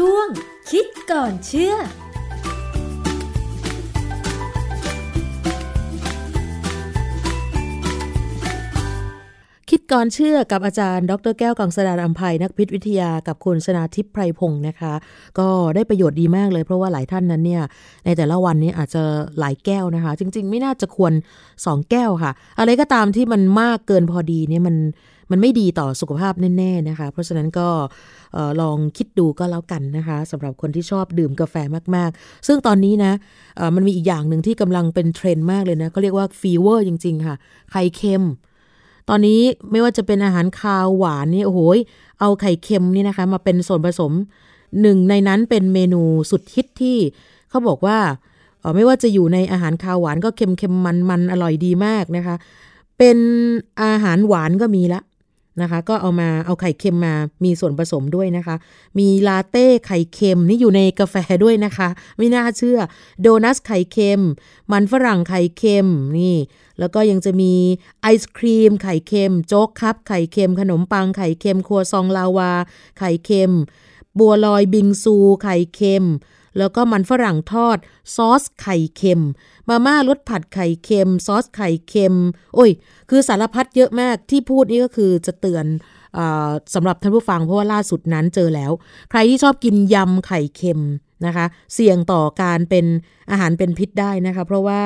ช่วง คิดก่อนเชื่อ
คิดก่อนเชื่อกับอาจารย์ ดรแก้วกังสดานอัมภัยนักพิษวิทยากับคุณชนาทิพย์ไพรพงศ์นะคะ ก็ได้ประโยชน์ดีมากเลยเพราะว่าหลายท่านนั้นเนี่ย ในแต่ละวันนี้อาจจะหลายแก้วนะคะ จริง ๆ ไม่น่าจะควร 2 แก้วค่ะ อะไรก็ตามที่มันมากเกินพอดีเนี่ยมัน มันไม่ดีต่อสุขภาพแน่ๆนะคะ เพราะฉะนั้นก็ลองคิดดูก็แล้วกันนะคะสำหรับคนที่ชอบดื่มกาแฟมากๆ ซึ่งตอนนี้นะมันมีอีกอย่างหนึ่งที่กำลังเป็นเทรนด์มากเลยนะเขาเรียกว่า fever จริง ๆ ค่ะ ไข่เค็ม ตอนนี้ไม่ว่าจะเป็นอาหารคาวหวานนี่โอ้โหเอาไข่เค็มนี่นะคะ มาเป็นส่วนผสมหนึ่งในนั้นเป็นเมนูสุดฮิตที่เขาบอกว่าไม่ว่าจะอยู่ในอาหารคาวหวานก็เค็มเค็มมันมันอร่อยดีมากนะคะ เป็นอาหารหวานก็มีละ นะคะ ก็เอามาเอาไข่เค็มมามีส่วนผสมด้วยนะคะ มีลาเต้ไข่เค็มนี่อยู่ในกาแฟด้วยนะคะ ไม่น่าเชื่อ โดนัทไข่เค็ม มันฝรั่งไข่เค็มนี่ แล้วก็ยังจะมีไอศครีมไข่เค็ม โจ๊กคัพไข่เค็ม ขนมปังไข่เค็ม ครัวซองลาวา ไข่เค็ม บัวลอยบิงซู ไข่เค็ม แล้วก็มันฝรั่งทอด ซอสไข่เค็ม มาม่ารสผัดไข่เค็ม ซอสไข่เค็ม โอ้ย คือสารพัดเยอะมากที่พูดนี่ก็คือจะเตือนอสำหรับท่านผู้ฟังเพราะว่าล่าสุดนั้นเจอแล้ว ใครที่ชอบกินยำไข่เค็มนะคะ เสี่ยงต่อการเป็นอาหารเป็นพิษได้นะคะ เพราะว่า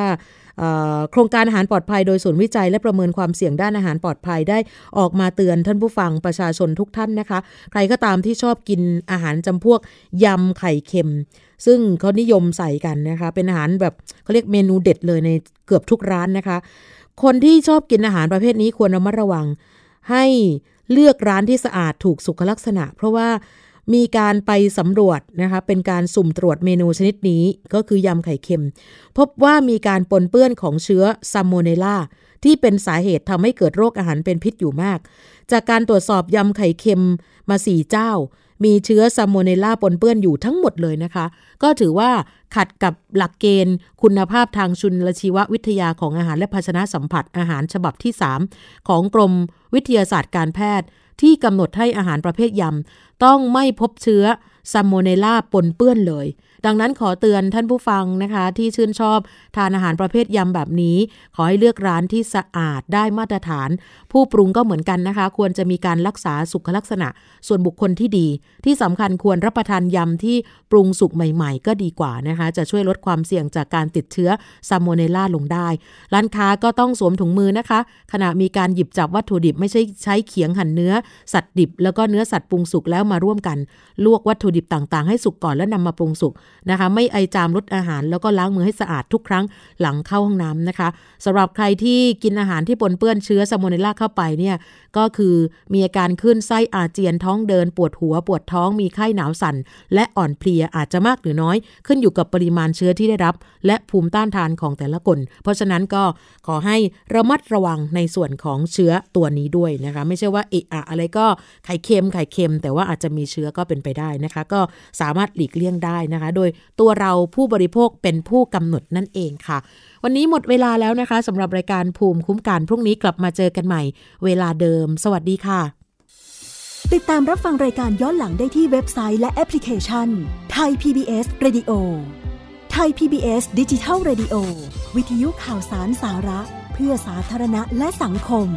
โครงการอาหารปลอดภัยโดยศูนย์วิจัยและประเมินความเสี่ยงด้านอาหารปลอดภัยได้ออกมาเตือนท่านผู้ฟังประชาชนทุกท่านนะคะ ใครก็ตามที่ชอบกินอาหารจำพวกยำไข่เค็ม ซึ่งเขานิยมใส่กันนะคะ เป็นอาหารแบบเขาเรียกเมนูเด็ดเลยในเกือบทุกร้านนะคะ คนที่ชอบกินอาหารประเภทนี้ควรระมัดระวัง ให้เลือกร้านที่สะอาดถูกสุขลักษณะ เพราะว่ามีการไปสำรวจนะคะ เป็นการสุ่มตรวจเมนูชนิดนี้ก็คือยำไข่เค็ม พบว่ามีการปนเปื้อนของเชื้อซัลโมเนลลาที่เป็นสาเหตุทำให้เกิดโรคอาหารเป็นพิษอยู่มาก จากการตรวจสอบยำไข่เค็มมาสี่เจ้า มีเชื้อซัลโมเนลลาปนเปื้อนอยู่ทั้งหมดเลยนะคะ ก็ถือว่าขัดกับหลักเกณฑ์ คุณภาพทางจุลชีววิทยาของอาหารและภาชนะสัมผัสอาหารฉบับที่ 3 ของกรมวิทยาศาสตร์การแพทย์ ที่กำหนดให้อาหารประเภทยำ ต้องไม่พบเชื้อซัลโมเนลลาปนเปื้อนเลย ดังนั้นขอเตือนท่านผู้ฟังนะคะ ที่ชื่นชอบทานอาหารประเภทยำแบบนี้ ขอให้เลือกร้านที่สะอาดได้มาตรฐาน ผู้ปรุงก็เหมือนกันนะคะ ควรจะมีการรักษาสุขลักษณะ ส่วนบุคคลที่ดี ที่สำคัญควรรับประทานยำที่ปรุงสุกใหม่ ๆ ก็ดีกว่านะคะ จะช่วยลดความเสี่ยงจากการติดเชื้อซามโมเนล่าลงได้ ร้านค้าก็ต้องสวมถุงมือนะคะ ขณะมีการหยิบจับวัตถุดิบไม่ใช่ใช้เขียงหั่นเนื้อ สัตว์ดิบ แล้วก็เนื้อสัตว์ปรุงสุกแล้วมาร่วมกัน ลวกวัตถุดิบต่างๆ ให้สุกก่อนแล้วนำมาปรุงสุกนะคะ ไม่ไอจามรดอาหาร แล้วก็ล้างมือให้สะอาดทุกครั้งหลังเข้าห้องน้ำนะคะสำหรับใครที่กินอาหารที่ปนเปื้อนเชื้อซัลโมเนลลาเข้าไปเนี่ยก็คือมีอาการคลื่นไส้อาเจียนท้องเดิน ปวดหัวปวดท้องมีไข้หนาวสั่น และอ่อนเพลียอาจจะมากหรือน้อย ขึ้นอยู่กับปริมาณเชื้อที่ได้รับ และภูมิต้านทานของแต่ละคน เพราะฉะนั้นก็ขอให้ระมัดระวังในส่วนของเชื้อตัวนี้ด้วยนะคะไม่ใช่ว่าเอะอะอะไรก็ไข่เค็มไข่เค็ม แต่ว่าอาจจะมีเชื้อก็เป็นไปได้นะคะ ก็สามารถหลีกเลี่ยงได้นะคะโดยตัวเราผู้บริโภคเป็นผู้กำหนดนั่นเองค่ะ วันนี้หมดเวลาแล้วนะคะสำหรับรายการภูมิคุ้มกันพรุ่งนี้กลับมาเจอกันใหม่ เวลาเดิม สวัสดีค่ะ
ติดตามรับฟังรายการย้อนหลังได้ที่เว็บไซต์และแอปพลิเคชันไทย PBS Radio ไทย PBS ดิจิทัล Radio วิทยุข่าวสารสาระ เพื่อสาธารณะและสังคม